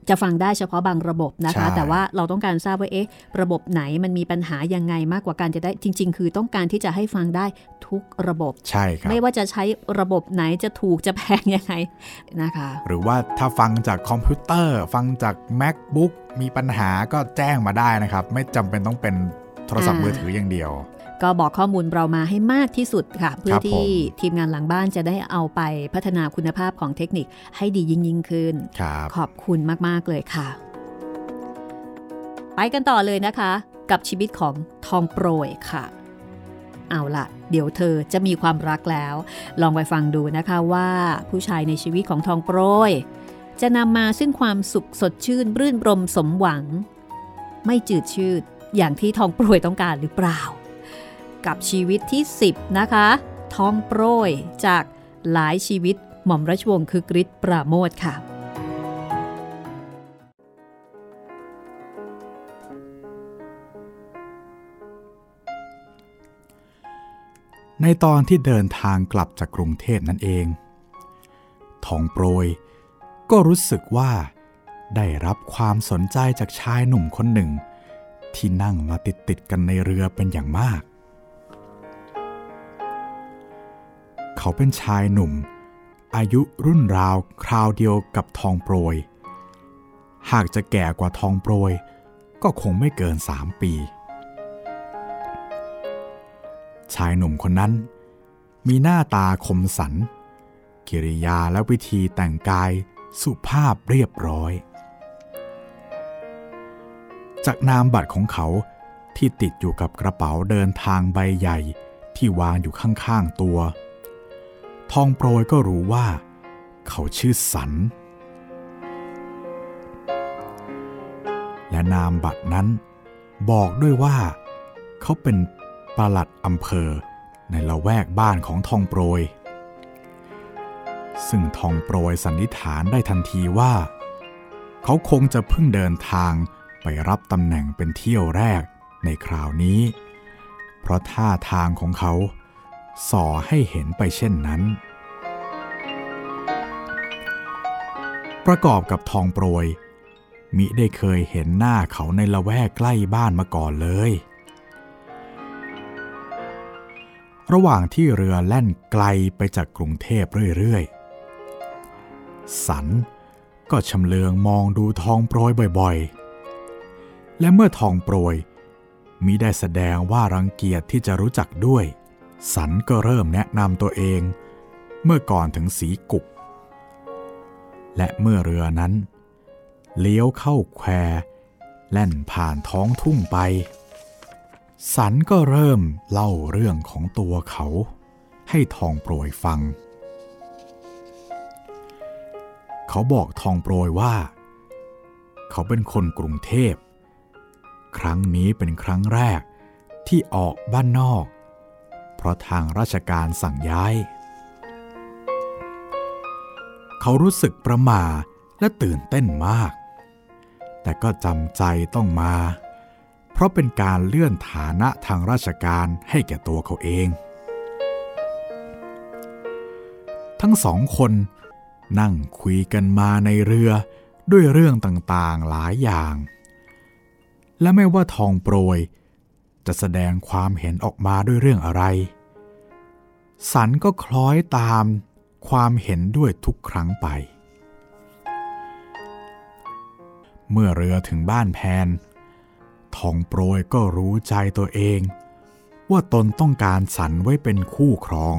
จะฟังได้เฉพาะบางระบบนะคะใช่แต่ว่าเราต้องการทราบว่าเอ๊ะระบบไหนมันมีปัญหายังไงมากกว่าการจะได้จริง ๆ คือต้องการที่จะให้ฟังได้ทุกระบบใช่ครับไม่ว่าจะใช้ระบบไหนจะถูกจะแพงยังไงนะคะ หรือว่าถ้าฟังจากคอมพิวเตอร์ ฟังจาก macbook มีปัญหาก็แจ้งมาได้นะครับ ไม่จำเป็นต้องเป็นโทรศัพท์อ่ามืมือถืออย่างเดียว ก็บอกข้อมูลเรามาให้มากที่สุดค่ะ เพื่อครับผมที่ทีมงานหลังบ้านจะได้เอาไปพัฒนาคุณภาพของเทคนิคให้ดียิ่งยิ่งขึ้นครับขอบคุณมาก ๆ เลยค่ะ ไปกันต่อเลยนะคะ กับชีวิตของทองโปรยค่ะ เอาล่ะเดี๋ยวเธอจะมีความรักแล้ว ลองไปฟังดูนะคะว่าผู้ชายในชีวิตของทองโปรย จะนำมาซึ่งความสุขสดชื่นรื่นรมสมหวัง ไม่จืดชืดอย่างที่ทองโปรยต้องการหรือเปล่า กับชีวิตที่ 10 นะคะทองโปรยจากหลายชีวิตหม่อมราชวงศ์คือกริชปราโมทค่ะในตอนที่เดินทางกลับจากกรุงเทพนั่นเอง ทองโปรย ก็รู้สึกว่า ได้รับความสนใจจากชายหนุ่มคนหนึ่ง ที่นั่งมาติดติดกันในเรือเป็นอย่างมาก เขาเป็นชายหนุ่ม อายุรุ่นราวคราวเดียวกับทองโปรย หากจะแก่กว่าทองโปรย ก็คงไม่เกินสามปี ชายหนุ่มคนนั้น มีหน้าตาคมสัน กิริยาและวิธีแต่งกายสุภาพเรียบร้อย จากนามบัตรของเขาที่ติดอยู่กับกระเป๋าเดินทางใบใหญ่ที่วางอยู่ข้างๆตัว ทองโปรยก็รู้ว่า เขาชื่อสัน และนามบัตรนั้น บอกด้วยว่า เขาเป็นปลัดอำเภอในละแวกบ้านของทองโปรย ซึ่งทองโปรยสันนิษฐานได้ทันทีว่า เขาคงจะเพิ่งเดินทางไปรับตำแหน่งเป็นเที่ยวแรกในคราวนี้ เพราะท่าทางของเขา ส่อให้เห็นไปเช่นนั้น ประกอบกับทองโปรย มิได้เคยเห็นหน้าเขาในละแวกใกล้บ้านมาก่อนเลย ระหว่างที่เรือแล่นไกลไปจากกรุงเทพเรื่อยๆ สันก็ชำเลืองมองดูทองโปรยบ่อยๆ และเมื่อทองโปรยมิได้แสดงว่ารังเกียจที่จะรู้จักด้วย สันก็เริ่มแนะนำตัวเอง เมื่อก่อนถึงสีกุก และเมื่อเรือนั้น เลี้ยวเข้าแควแล่นผ่านท้องทุ่งไป สันก็เริ่มเล่าเรื่องของตัวเขาให้ทองโปรยฟัง เขาบอกทองโปรยว่า เขาเป็นคนกรุงเทพ ครั้งนี้เป็นครั้งแรกที่ออกบ้านนอก เพราะทางราชการสั่งย้าย เขารู้สึกประหม่าและตื่นเต้นมาก แต่ก็จำใจต้องมา เพราะเป็นการเลื่อนฐานะทางราชการให้แก่ตัวเขาเอง ทั้งสองคนนั่งคุยกันมาในเรือด้วยเรื่องต่างๆหลายอย่าง และไม่ว่าทองโปรย จะแสดงความเห็นออกมาด้วยเรื่องอะไร สันก็คล้อยตามความเห็นด้วยทุกครั้งไป เมื่อเรือถึงบ้านแพน ทองโปรยก็รู้ใจตัวเอง ว่าตนต้องการสันไว้เป็นคู่ครอง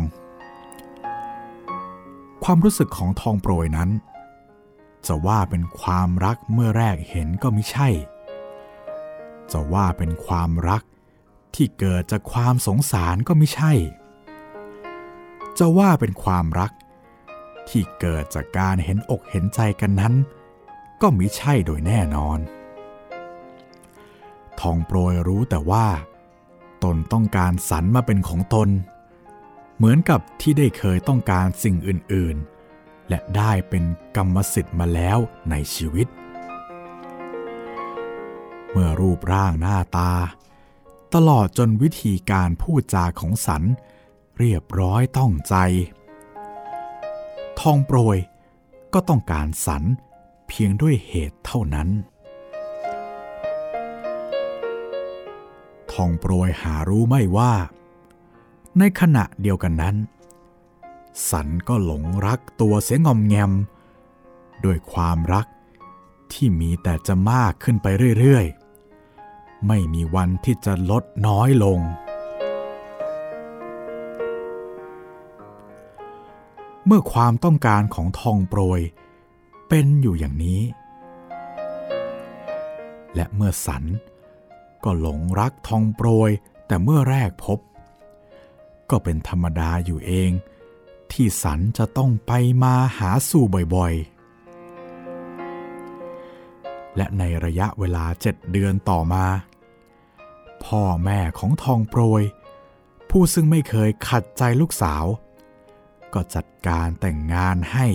ความรู้สึกของทองโปรยนั้น จะว่าเป็นความรักเมื่อแรกเห็นก็ไม่ใช่ จะว่าเป็นความรัก ที่เกิดจากความสงสารก็ไม่ใช่ จะว่าเป็นความรัก ที่เกิดจากการเห็นอกเห็นใจกันนั้น ก็มิใช่โดยแน่นอน ทองโปรยรู้แต่ว่า ตนต้องการสรรมาเป็นของตน เหมือนกับที่ได้เคยต้องการสิ่งอื่น ๆ และได้เป็นกรรมสิทธิ์มาแล้วในชีวิต เมื่อรูปร่างหน้าตา ตลอดจนวิธีการพูดจาของสัน เรียบร้อยต้องใจ ทองโปรยก็ต้องการสันเพียงด้วยเหตุเท่านั้น ทองโปรยหารู้ไม่ว่า ในขณะเดียวกันนั้น สันก็หลงรักตัวเสียงอมแงม ด้วยความรักที่มีแต่จะมากขึ้นไปเรื่อยๆ ไม่มีวันที่จะลดน้อยลง เมื่อความต้องการของทองโปรย เป็นอยู่อย่างนี้ และเมื่อสันก็หลงรักทองโปรยแต่เมื่อแรกพบ ก็เป็นธรรมดาอยู่เอง ที่สันจะต้องไปมาหาสู่บ่อยๆ และในระยะเวลาเจ็ดเดือนต่อมา พ่อแม่ของทองโปรย ผู้ซึ่งไม่เคยขัดใจลูกสาว ก็จัดการแต่งงานให้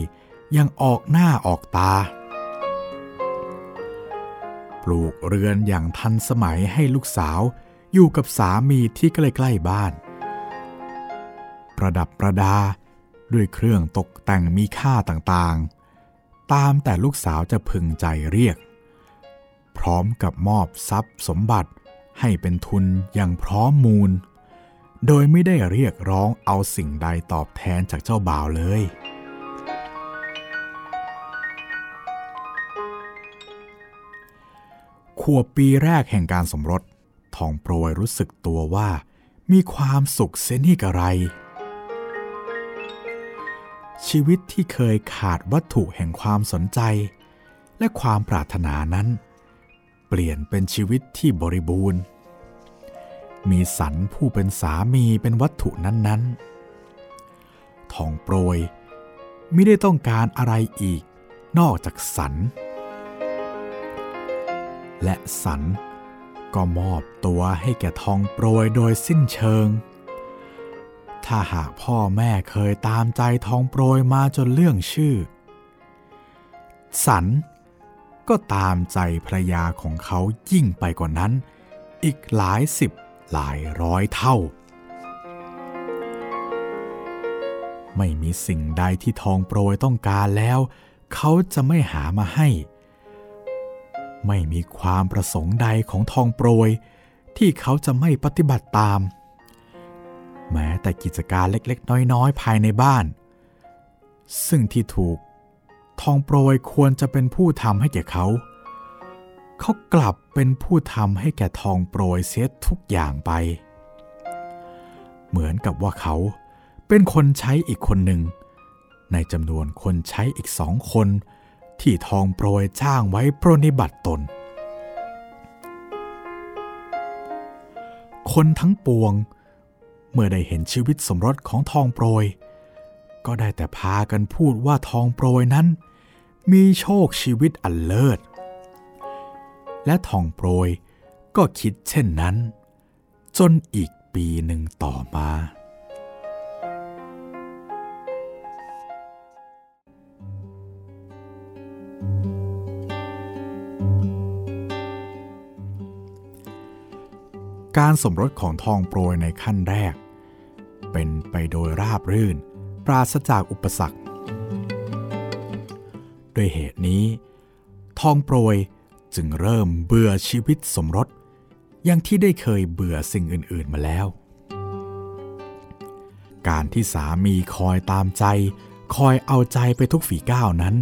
ยังออกหน้าออกตา ปลูกเรือนอย่างทันสมัยให้ลูกสาวอยู่กับสามีที่ใกล้ๆบ้าน ประดับประดาด้วยเครื่องตกแต่งมีค่าต่างๆ ตามแต่ลูกสาวจะพึงใจเรียก พร้อมกับมอบทรัพย์สมบัติ ให้เป็นทุนอย่างพร้อมมูล โดยไม่ได้เรียกร้องเอาสิ่งใดตอบแทนจากเจ้าบ่าวเลย ขวบปีแรกแห่งการสมรส ทองโปรยรู้สึกตัวว่า มีความสุขเสียนี่กระไร ชีวิตที่เคยขาดวัตถุแห่งความสนใจ และความปรารถนานั้น เปลี่ยนเป็นชีวิตที่บริบูรณ์ มีสันผู้เป็นสามีเป็นวัตถุนั้นๆ ทองโปรยไม่ได้ต้องการอะไรอีกนอกจากสัน และสันก็มอบตัวให้แก่ทองโปรยโดยสิ้นเชิง ถ้าหากพ่อแม่เคยตามใจทองโปรยมาจนเรื่องชื่อ สัน ก็ตามใจภรรยาของเขายิ่งไปกว่านั้น อีกหลายสิบหลายร้อยเท่า ไม่มีสิ่งใดที่ทองโปรยต้องการแล้ว เขาจะไม่หามาให้ ไม่มีความประสงค์ใดของทองโปรย ที่เขาจะไม่ปฏิบัติตาม แม้แต่กิจการเล็กๆ น้อยๆ ภายในบ้าน ซึ่งที่ถูก ทองโปรยควรจะเป็นผู้ทำให้แก่เขา เขากลับเป็นผู้ทำให้แก่ทองโปรยเสียทุกอย่างไป เหมือนกับว่าเขาเป็นคนใช้อีกคนหนึ่ง ในจำนวนคนใช้อีกสองคน ที่ทองโปรยจ้างไว้ปรนิบัติตน คนทั้งปวง เมื่อได้เห็นชีวิตสมรสของทองโปรย ก็ได้แต่พากันพูดว่าทองโปรยนั้น มีโชคชีวิตอันเลิศ และทองโปรยก็คิดเช่นนั้น จนอีกปีหนึ่งต่อมา การสมรสของทองโปรยในขั้นแรก เป็นไปโดยราบรื่น ปราศจากอุปสรรค ด้วยเหตุนี้ ทองโปรยจึงเริ่มเบื่อชีวิตสมรสอย่างที่ได้เคยเบื่อสิ่งอื่นๆมาแล้ว การที่สามีคอยตามใจ คอยเอาใจไปทุกฝีก้าวนั้น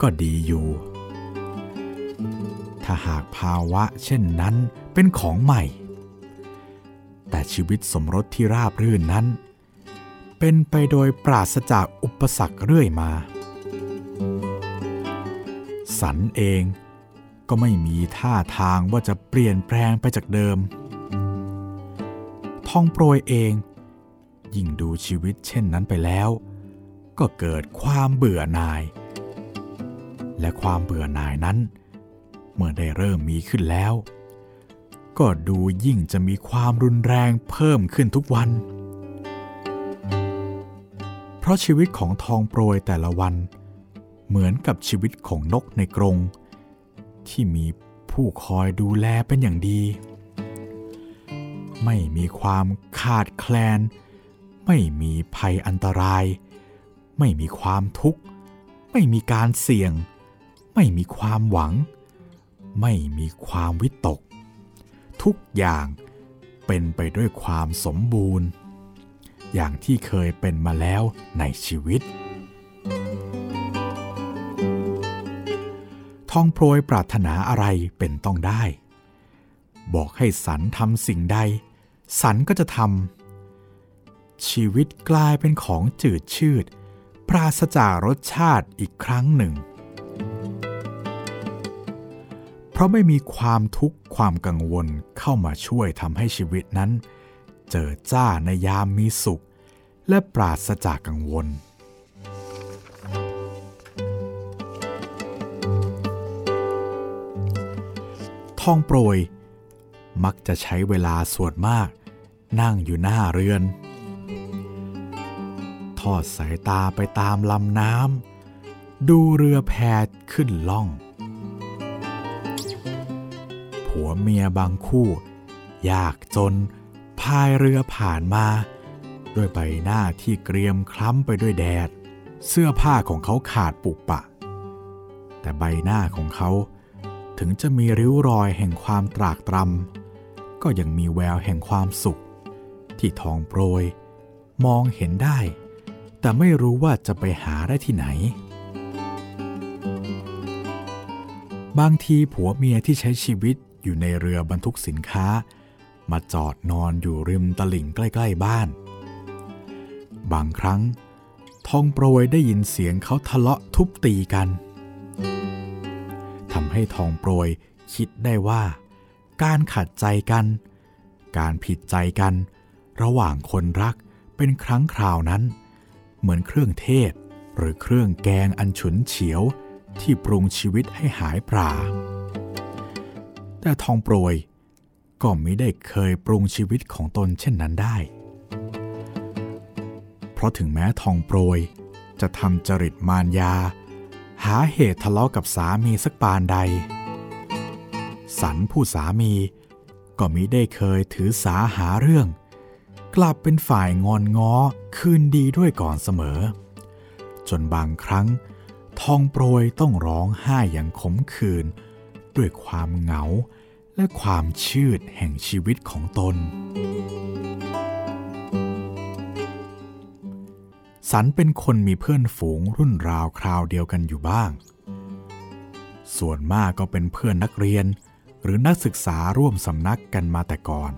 ก็ดีอยู่ ถ้าหากภาวะเช่นนั้นเป็นของใหม่ แต่ชีวิตสมรสที่ราบรื่นนั้น เป็นไปโดยปราศจากอุปสรรคเรื่อยมา สันเอง ก็ไม่มีท่าทางว่าจะเปลี่ยนแปลงไปจากเดิม ทองโปรยเอง ยิ่งดูชีวิตเช่นนั้นไปแล้ว ก็เกิดความเบื่อหน่าย และความเบื่อหน่ายนั้น เมื่อได้เริ่มมีขึ้นแล้ว ก็ดูยิ่งจะมีความรุนแรงเพิ่มขึ้นทุกวัน เพราะชีวิตของทองโปรยแต่ละวันเเหมือนกับชีวิตของนกในกรง ที่มีผู้คอยดูแลเป็นอย่างดี ไม่มีความขาดแคลน ไม่มีภัยอันตราย ไม่มีความทุกข์ ไม่มีการเสี่ยง ไม่มีความหวัง ไม่มีความวิตก ทุกอย่างเป็นไปด้วยความสมบูรณ์ อย่างที่เคยเป็นมาแล้วในชีวิต ทองโปรยปรารถนาอะไรเป็นต้องได้ บอกให้สันทำสิ่งใด สันก็จะทำชีวิตกลายเป็นของจืดชืด ปราศจากรสชาติอีกครั้งหนึ่ง เพราะไม่มีความทุกข์ความกังวลเข้ามาช่วยทำให้ชีวิตนั้น เจอจ้าในยามมีสุข และปราศจากกังวล ทองโปรย มักจะใช้เวลาส่วนมาก นั่งอยู่หน้าเรือน ทอดสายตาไปตามลำน้ำดูเรือแพขึ้นล่อง ผัวเมียบางคู่ ยากจนพายเรือผ่านมา ด้วยใบหน้าที่เกรียมคล้ำไปด้วยแดด เสื้อผ้าของเขาขาดปุปะ แต่ใบหน้าของเขา ถึงจะมีริ้วรอยแห่งความตรากตรำก็ยังมีแววแห่งความสุข ที่ทองโปรย มองเห็นได้ แต่ไม่รู้ว่าจะไปหาได้ที่ไหน บางทีผัวเมียที่ใช้ชีวิตอยู่ในเรือบรรทุกสินค้า มาจอดนอนอยู่ริมตลิ่งใกล้ ๆ บ้าน บางครั้ง ทองโปรยได้ยินเสียงเขาทะเลาะทุบตีกัน ทำให้ทองโปรยคิดได้ว่า การขัดใจกัน การผิดใจกัน ระหว่างคนรักเป็นครั้งคราวนั้น เหมือนเครื่องเทศ หรือเครื่องแกงอันฉุนเฉียวที่ปรุงชีวิตให้หายปราแต่ทองโปรยก็ไม่ได้เคยปรุงชีวิตของตนเช่นนั้นได้ เพราะถึงแม้ทองโปรยจะทำจริตมารยา หาเหตุทะเลาะกับสามีสักปานใด สันผู้สามีก็มิได้เคยถือสาหาเรื่อง กลับเป็นฝ่ายงอนง้อคืนดีด้วยก่อนเสมอ จนบางครั้ง ทองโปรยต้องร้องไห้อย่างขมขื่นด้วยความเหงาและความชืดแห่งชีวิตของตน สันเป็นคนมีเพื่อนฝูงรุ่นราวคราวเดียวกันอยู่บ้าง ส่วนมากก็เป็นเพื่อนนักเรียน หรือนักศึกษาร่วมสำนักกันมาแต่ก่อน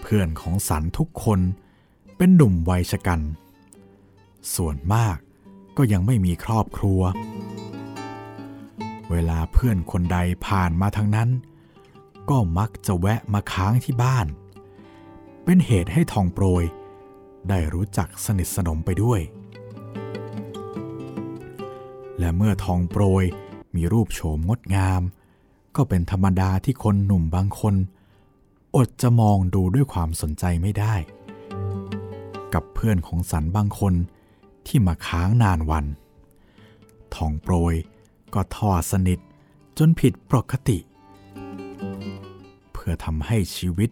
เพื่อนของสันทุกคนเป็นหนุ่มวัยชะกัน ส่วนมากก็ยังไม่มีครอบครัว เวลาเพื่อนคนใดผ่านมาทางนั้น ก็มักจะแวะมาค้างที่บ้าน เป็นเหตุให้ทองโปรย ได้รู้จักสนิทสนมไปด้วย และเมื่อทองโปรยมีรูปโฉมงดงาม ก็เป็นธรรมดาที่คนหนุ่มบางคน อดจะมองดูด้วยความสนใจไม่ได้ กับเพื่อนของสันบางคนที่มาค้างนานวัน ทองโปรยก็ทอดสนิทจนผิดปกติ เพื่อทำให้ชีวิต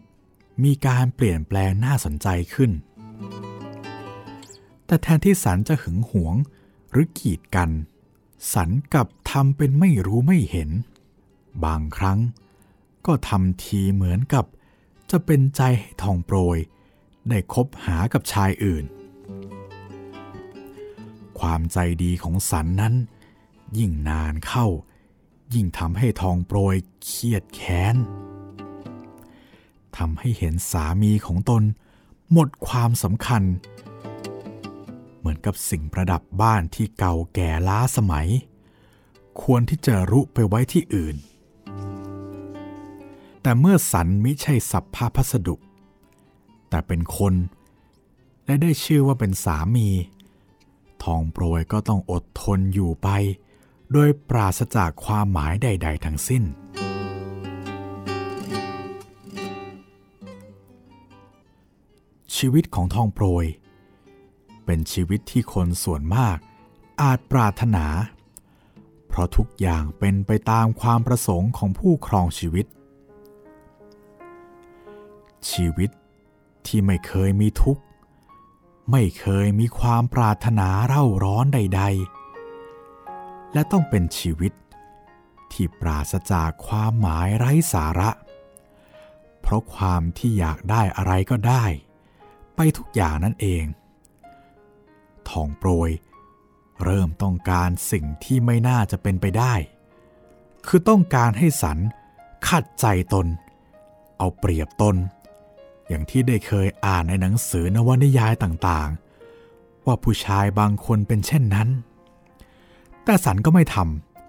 มีการเปลี่ยนแปลงน่าสนใจขึ้น แต่แทนที่สันจะหึงหวงหรือกีดกัน สันกับทำเป็นไม่รู้ไม่เห็น บางครั้งก็ทำทีเหมือนกับ จะเป็นใจให้ทองโปรย ได้คบหากับชายอื่น ความใจดีของสันนั้น ยิ่งนานเข้า ยิ่งทำให้ทองโปรยเครียดแค้นทำให้เห็นสามีของตน หมดความสำคัญ เหมือนกับสิ่งประดับบ้านที่เก่าแก่ล้าสมัย ควรที่จะรุไปไว้ที่อื่น แต่เมื่อสันมิใช่สัพพาพัสดุ แต่เป็นคนและได้ชื่อว่าเป็นสามี ทองโปรยก็ต้องอดทนอยู่ไป โดยปราศจากความหมายใด ๆ ทั้งสิ้น ชีวิตของทองโปรย เป็นชีวิตที่คนส่วนมากอาจปรารถนา เพราะทุกอย่างเป็นไปตามความประสงค์ของผู้ครองชีวิต ชีวิตที่ไม่เคยมีทุกข์ ไม่เคยมีความปรารถนาเร่าร้อนใด ๆ และต้องเป็นชีวิตที่ปราศจากความหมายไร้สาระ เพราะความที่อยากได้อะไรก็ได้ ทุกอย่างนั่นเอง ทองโปรย เริ่มต้องการสิ่งที่ไม่น่าจะเป็นไปได้ คือต้องการให้สันขัดใจตน เอาเปรียบตน อย่างที่ได้เคยอ่านในหนังสือนวนิยายต่างๆ ว่าผู้ชายบางคนเป็นเช่นนั้น แต่สันก็ไม่ท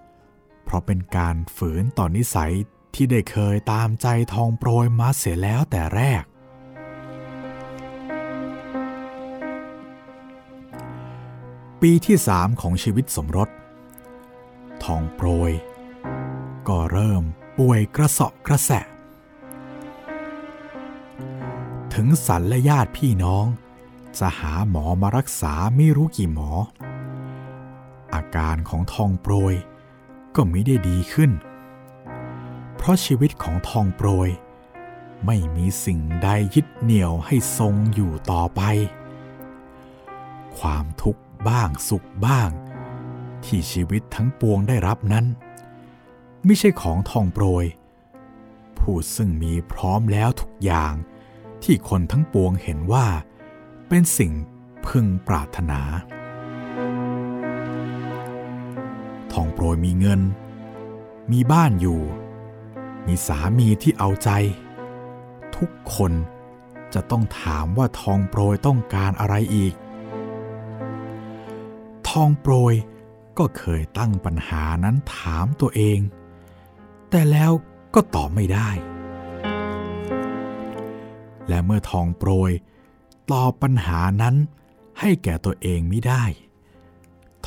ำเพราะเป็นการฝืนต่อนนิสัยที่ได้เคยตามใจทองโปรยมาเสียแล้วแต่แรก ปีที่สามของชีวิตสมรส ทองโปรย ก็เริ่มป่วยกระเสาะกระแสะ ถึงสันและญาติพี่น้อง จะหาหมอมารักษาไม่รู้กี่หมอ อาการของทองโปรยก็ไม่ได้ดีขึ้น เพราะชีวิตของทองโปรย ไม่มีสิ่งใดยึดเหนี่ยวให้ทรงอยู่ต่อไป ความทุกข์ บ้างสุขบ้าง ที่ชีวิตทั้งปวงได้รับนั้น ไม่ใช่ของทองโปรย ผู้ซึ่งมีพร้อมแล้วทุกอย่าง ที่คนทั้งปวงเห็นว่า เป็นสิ่งพึงปรารถนา ทองโปรยมีเงิน มีบ้านอยู่ มีสามีที่เอาใจ ทุกคนจะต้องถามว่าทองโปรยต้องการอะไรอีก องโปรยก็เคยตั้งปัญหานั้นถามตัวเอง แต่แล้วก็ตอบไม่ได้ และเมื่อทองโปรยตอบปัญหานั้นให้แก่ตัวเองไม่ได้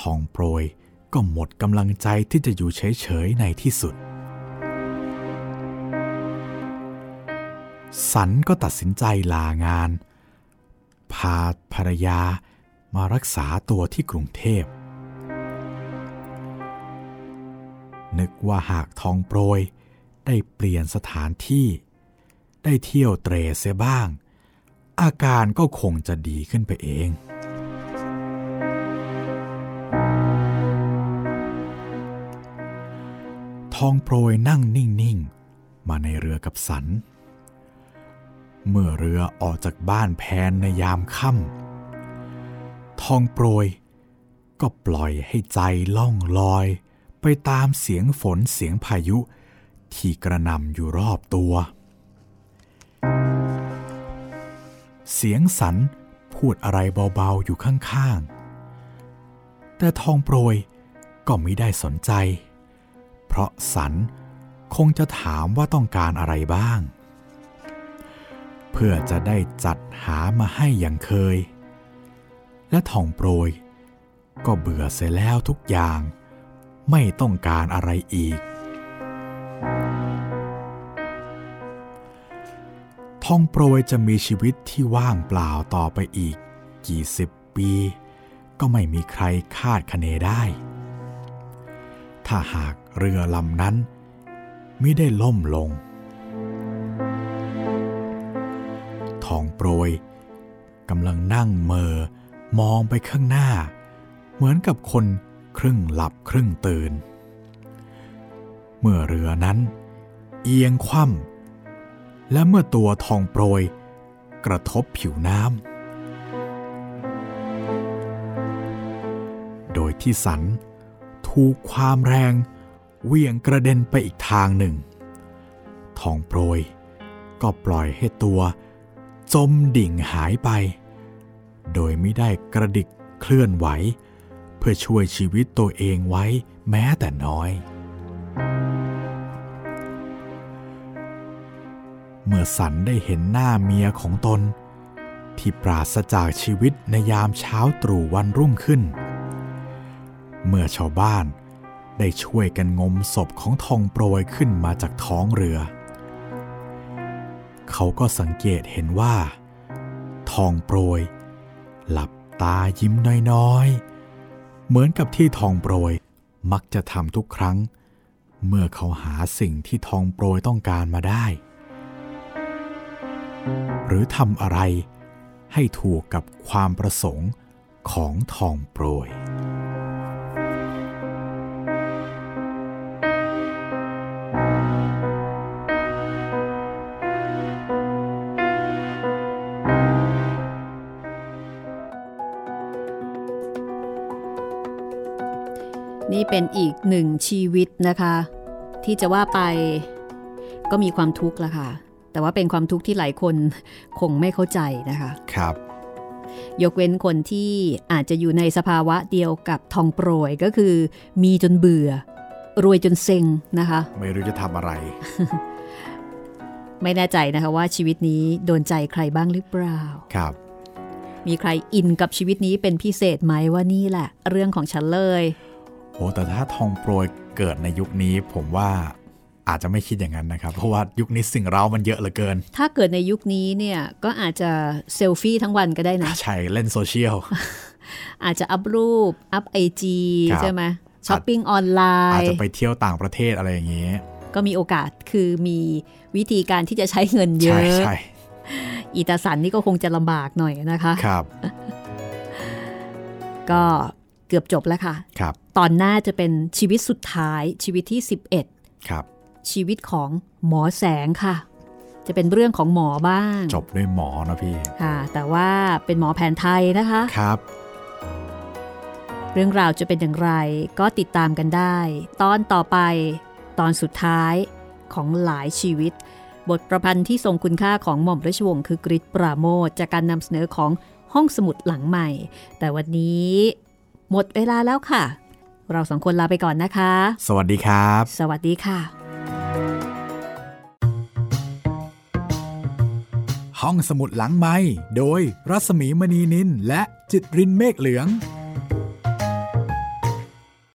ทองโปรยก็หมดกำลังใจที่จะอยู่เฉยๆในที่สุด สันก็ตัดสินใจลางาน พาภรรยา มารักษาตัวที่กรุงเทพ นึกว่าหากทองโปรยได้เปลี่ยนสถานที่ ได้เที่ยวเตรเสียบ้าง อาการก็คงจะดีขึ้นไปเอง ทองโปรยนั่งนิ่ง ๆ มาในเรือกับสัน เมื่อเรือออกจากบ้านแพนในยามค่ำ ทองโปรย ก็ปล่อยให้ใจล่องลอย ไปตามเสียงฝนเสียงพายุ ที่กระนำอยู่รอบตัว เสียงสันพูดอะไรเบาๆอยู่ข้างๆ แต่ทองโปรยก็ไม่ได้สนใจ เพราะสันคงจะถามว่าต้องการอะไรบ้าง เพื่อจะได้จัดหามาให้อย่างเคย และท่องโปรย ก็เบื่อเสียแล้วทุกอย่าง ไม่ต้องการอะไรอีก ท่องโปรยจะมีชีวิตที่ว่างเปล่าต่อไปอีก กี่สิบปี ก็ไม่มีใครคาดคะเนได้ ถ้าหากเรือลำนั้นไม่ได้ล่มลง ทองโปรยกำลังนั่งเมอ มองไปข้างหน้า เหมือนกับคนครึ่งหลับครึ่งตื่น เมื่อเรือนั้น เอียงคว่ำและเมื่อตัวทองโปรย กระทบผิวน้ำ โดยที่สันถูกความแรงเวี่ยงกระเด็นไปอีกทางหนึ่ง ทองโปรยก็ปล่อยให้ตัว จมดิ่งหายไป โดยไม่ได้กระดิกเคลื่อนไหว เพื่อช่วยชีวิตตัวเองไว้แม้แต่น้อย เมื่อสันได้เห็นหน้าเมียของตน ที่ปราศจากชีวิตในยามเช้าตรู่วันรุ่งขึ้น เมื่อชาวบ้านได้ช่วยกันงมศพของทองโปรยขึ้นมาจากท้องเรือ เขาก็สังเกตเห็นว่า ทองโปรย หลับตายิ้มน้อยๆ เหมือนกับที่ทองโปรยมักจะทำทุกครั้ง เมื่อเขาหาสิ่งที่ทองโปรยต้องการมาได้ หรือทำอะไรให้ถูกกับความประสงค์ของทองโปรย เป็นอีกหนึ่งชีวิตนะคะ ที่จะว่าไปก็มีความทุกข์ละค่ะ แต่ว่าเป็นความทุกข์ที่หลายคนคงไม่เข้าใจนะคะครับ ยกเว้นคนที่อาจจะอยู่ในสภาวะเดียวกับทองโปรยก็คือ มีจนเบื่อ รวยจนเซ็งนะคะ ไม่รู้จะทำอะไร ไม่แน่ใจนะคะว่าชีวิตนี้โดนใจใครบ้างหรือเปล่าครับมีใครอินกับชีวิตนี้เป็นพิเศษไหมว่านี่แหละ เรื่องของฉันเลย โอ้แต่ถ้าทองโปรยเกิดในยุคนี้ผมว่าอาจจะไม่คิดอย่างนั้นนะครับ เพราะว่ายุคนี้สิ่งเร้ามันเยอะเหลือเกิน ถ้าเกิดในยุคนี้เนี่ยก็อาจจะเซลฟี่ทั้งวันก็ได้นะใช่เล่นโซเชียลอาจจะอัพรูป อัพไอจีครับใช่ไหมช้อปปิ้งออนไลอาจน์จะไปเที่ยวต่างประเทศอะไรอย่างนี้ก็มีโอกาสคือมีวิธีการที่จะใช้เงินเยใช่อะใช่อีตาสันนี่ก็คงจะลำบากหน่อยนะคะ ครับ ก็ เกือบจบแล้วค่ะครับตอนหน้าจะเป็นชีวิตสุดท้ายชีวิตที่ครับ11ชีวิตของหมอแสงค่ะ จะเป็นเรื่องของหมอบ้าง จบด้วยหมอนะพี่ค่ะ แต่ว่าเป็นหมอแผนไทยนะคะครับ เรื่องราวจะเป็นอย่างไรก็ติดตามกันได้ ตอนต่อไปตอนสุดท้ายของหลายชีวิต บทประพันธ์ที่ทรงคุณค่าของหม่อมราชวงศ์คือกริชปราโมทจากการนำเสนอของห้องสมุดหลังใหม่ แต่วันนี้ หมดเวลาแล้วค่ะ เราสองคนลาไปก่อนนะคะ สวัสดีครับ สวัสดีค่ะ ห้องสมุดหลังไม้โดยรัศมีมณีนินและจิตรินเมฆเหลือง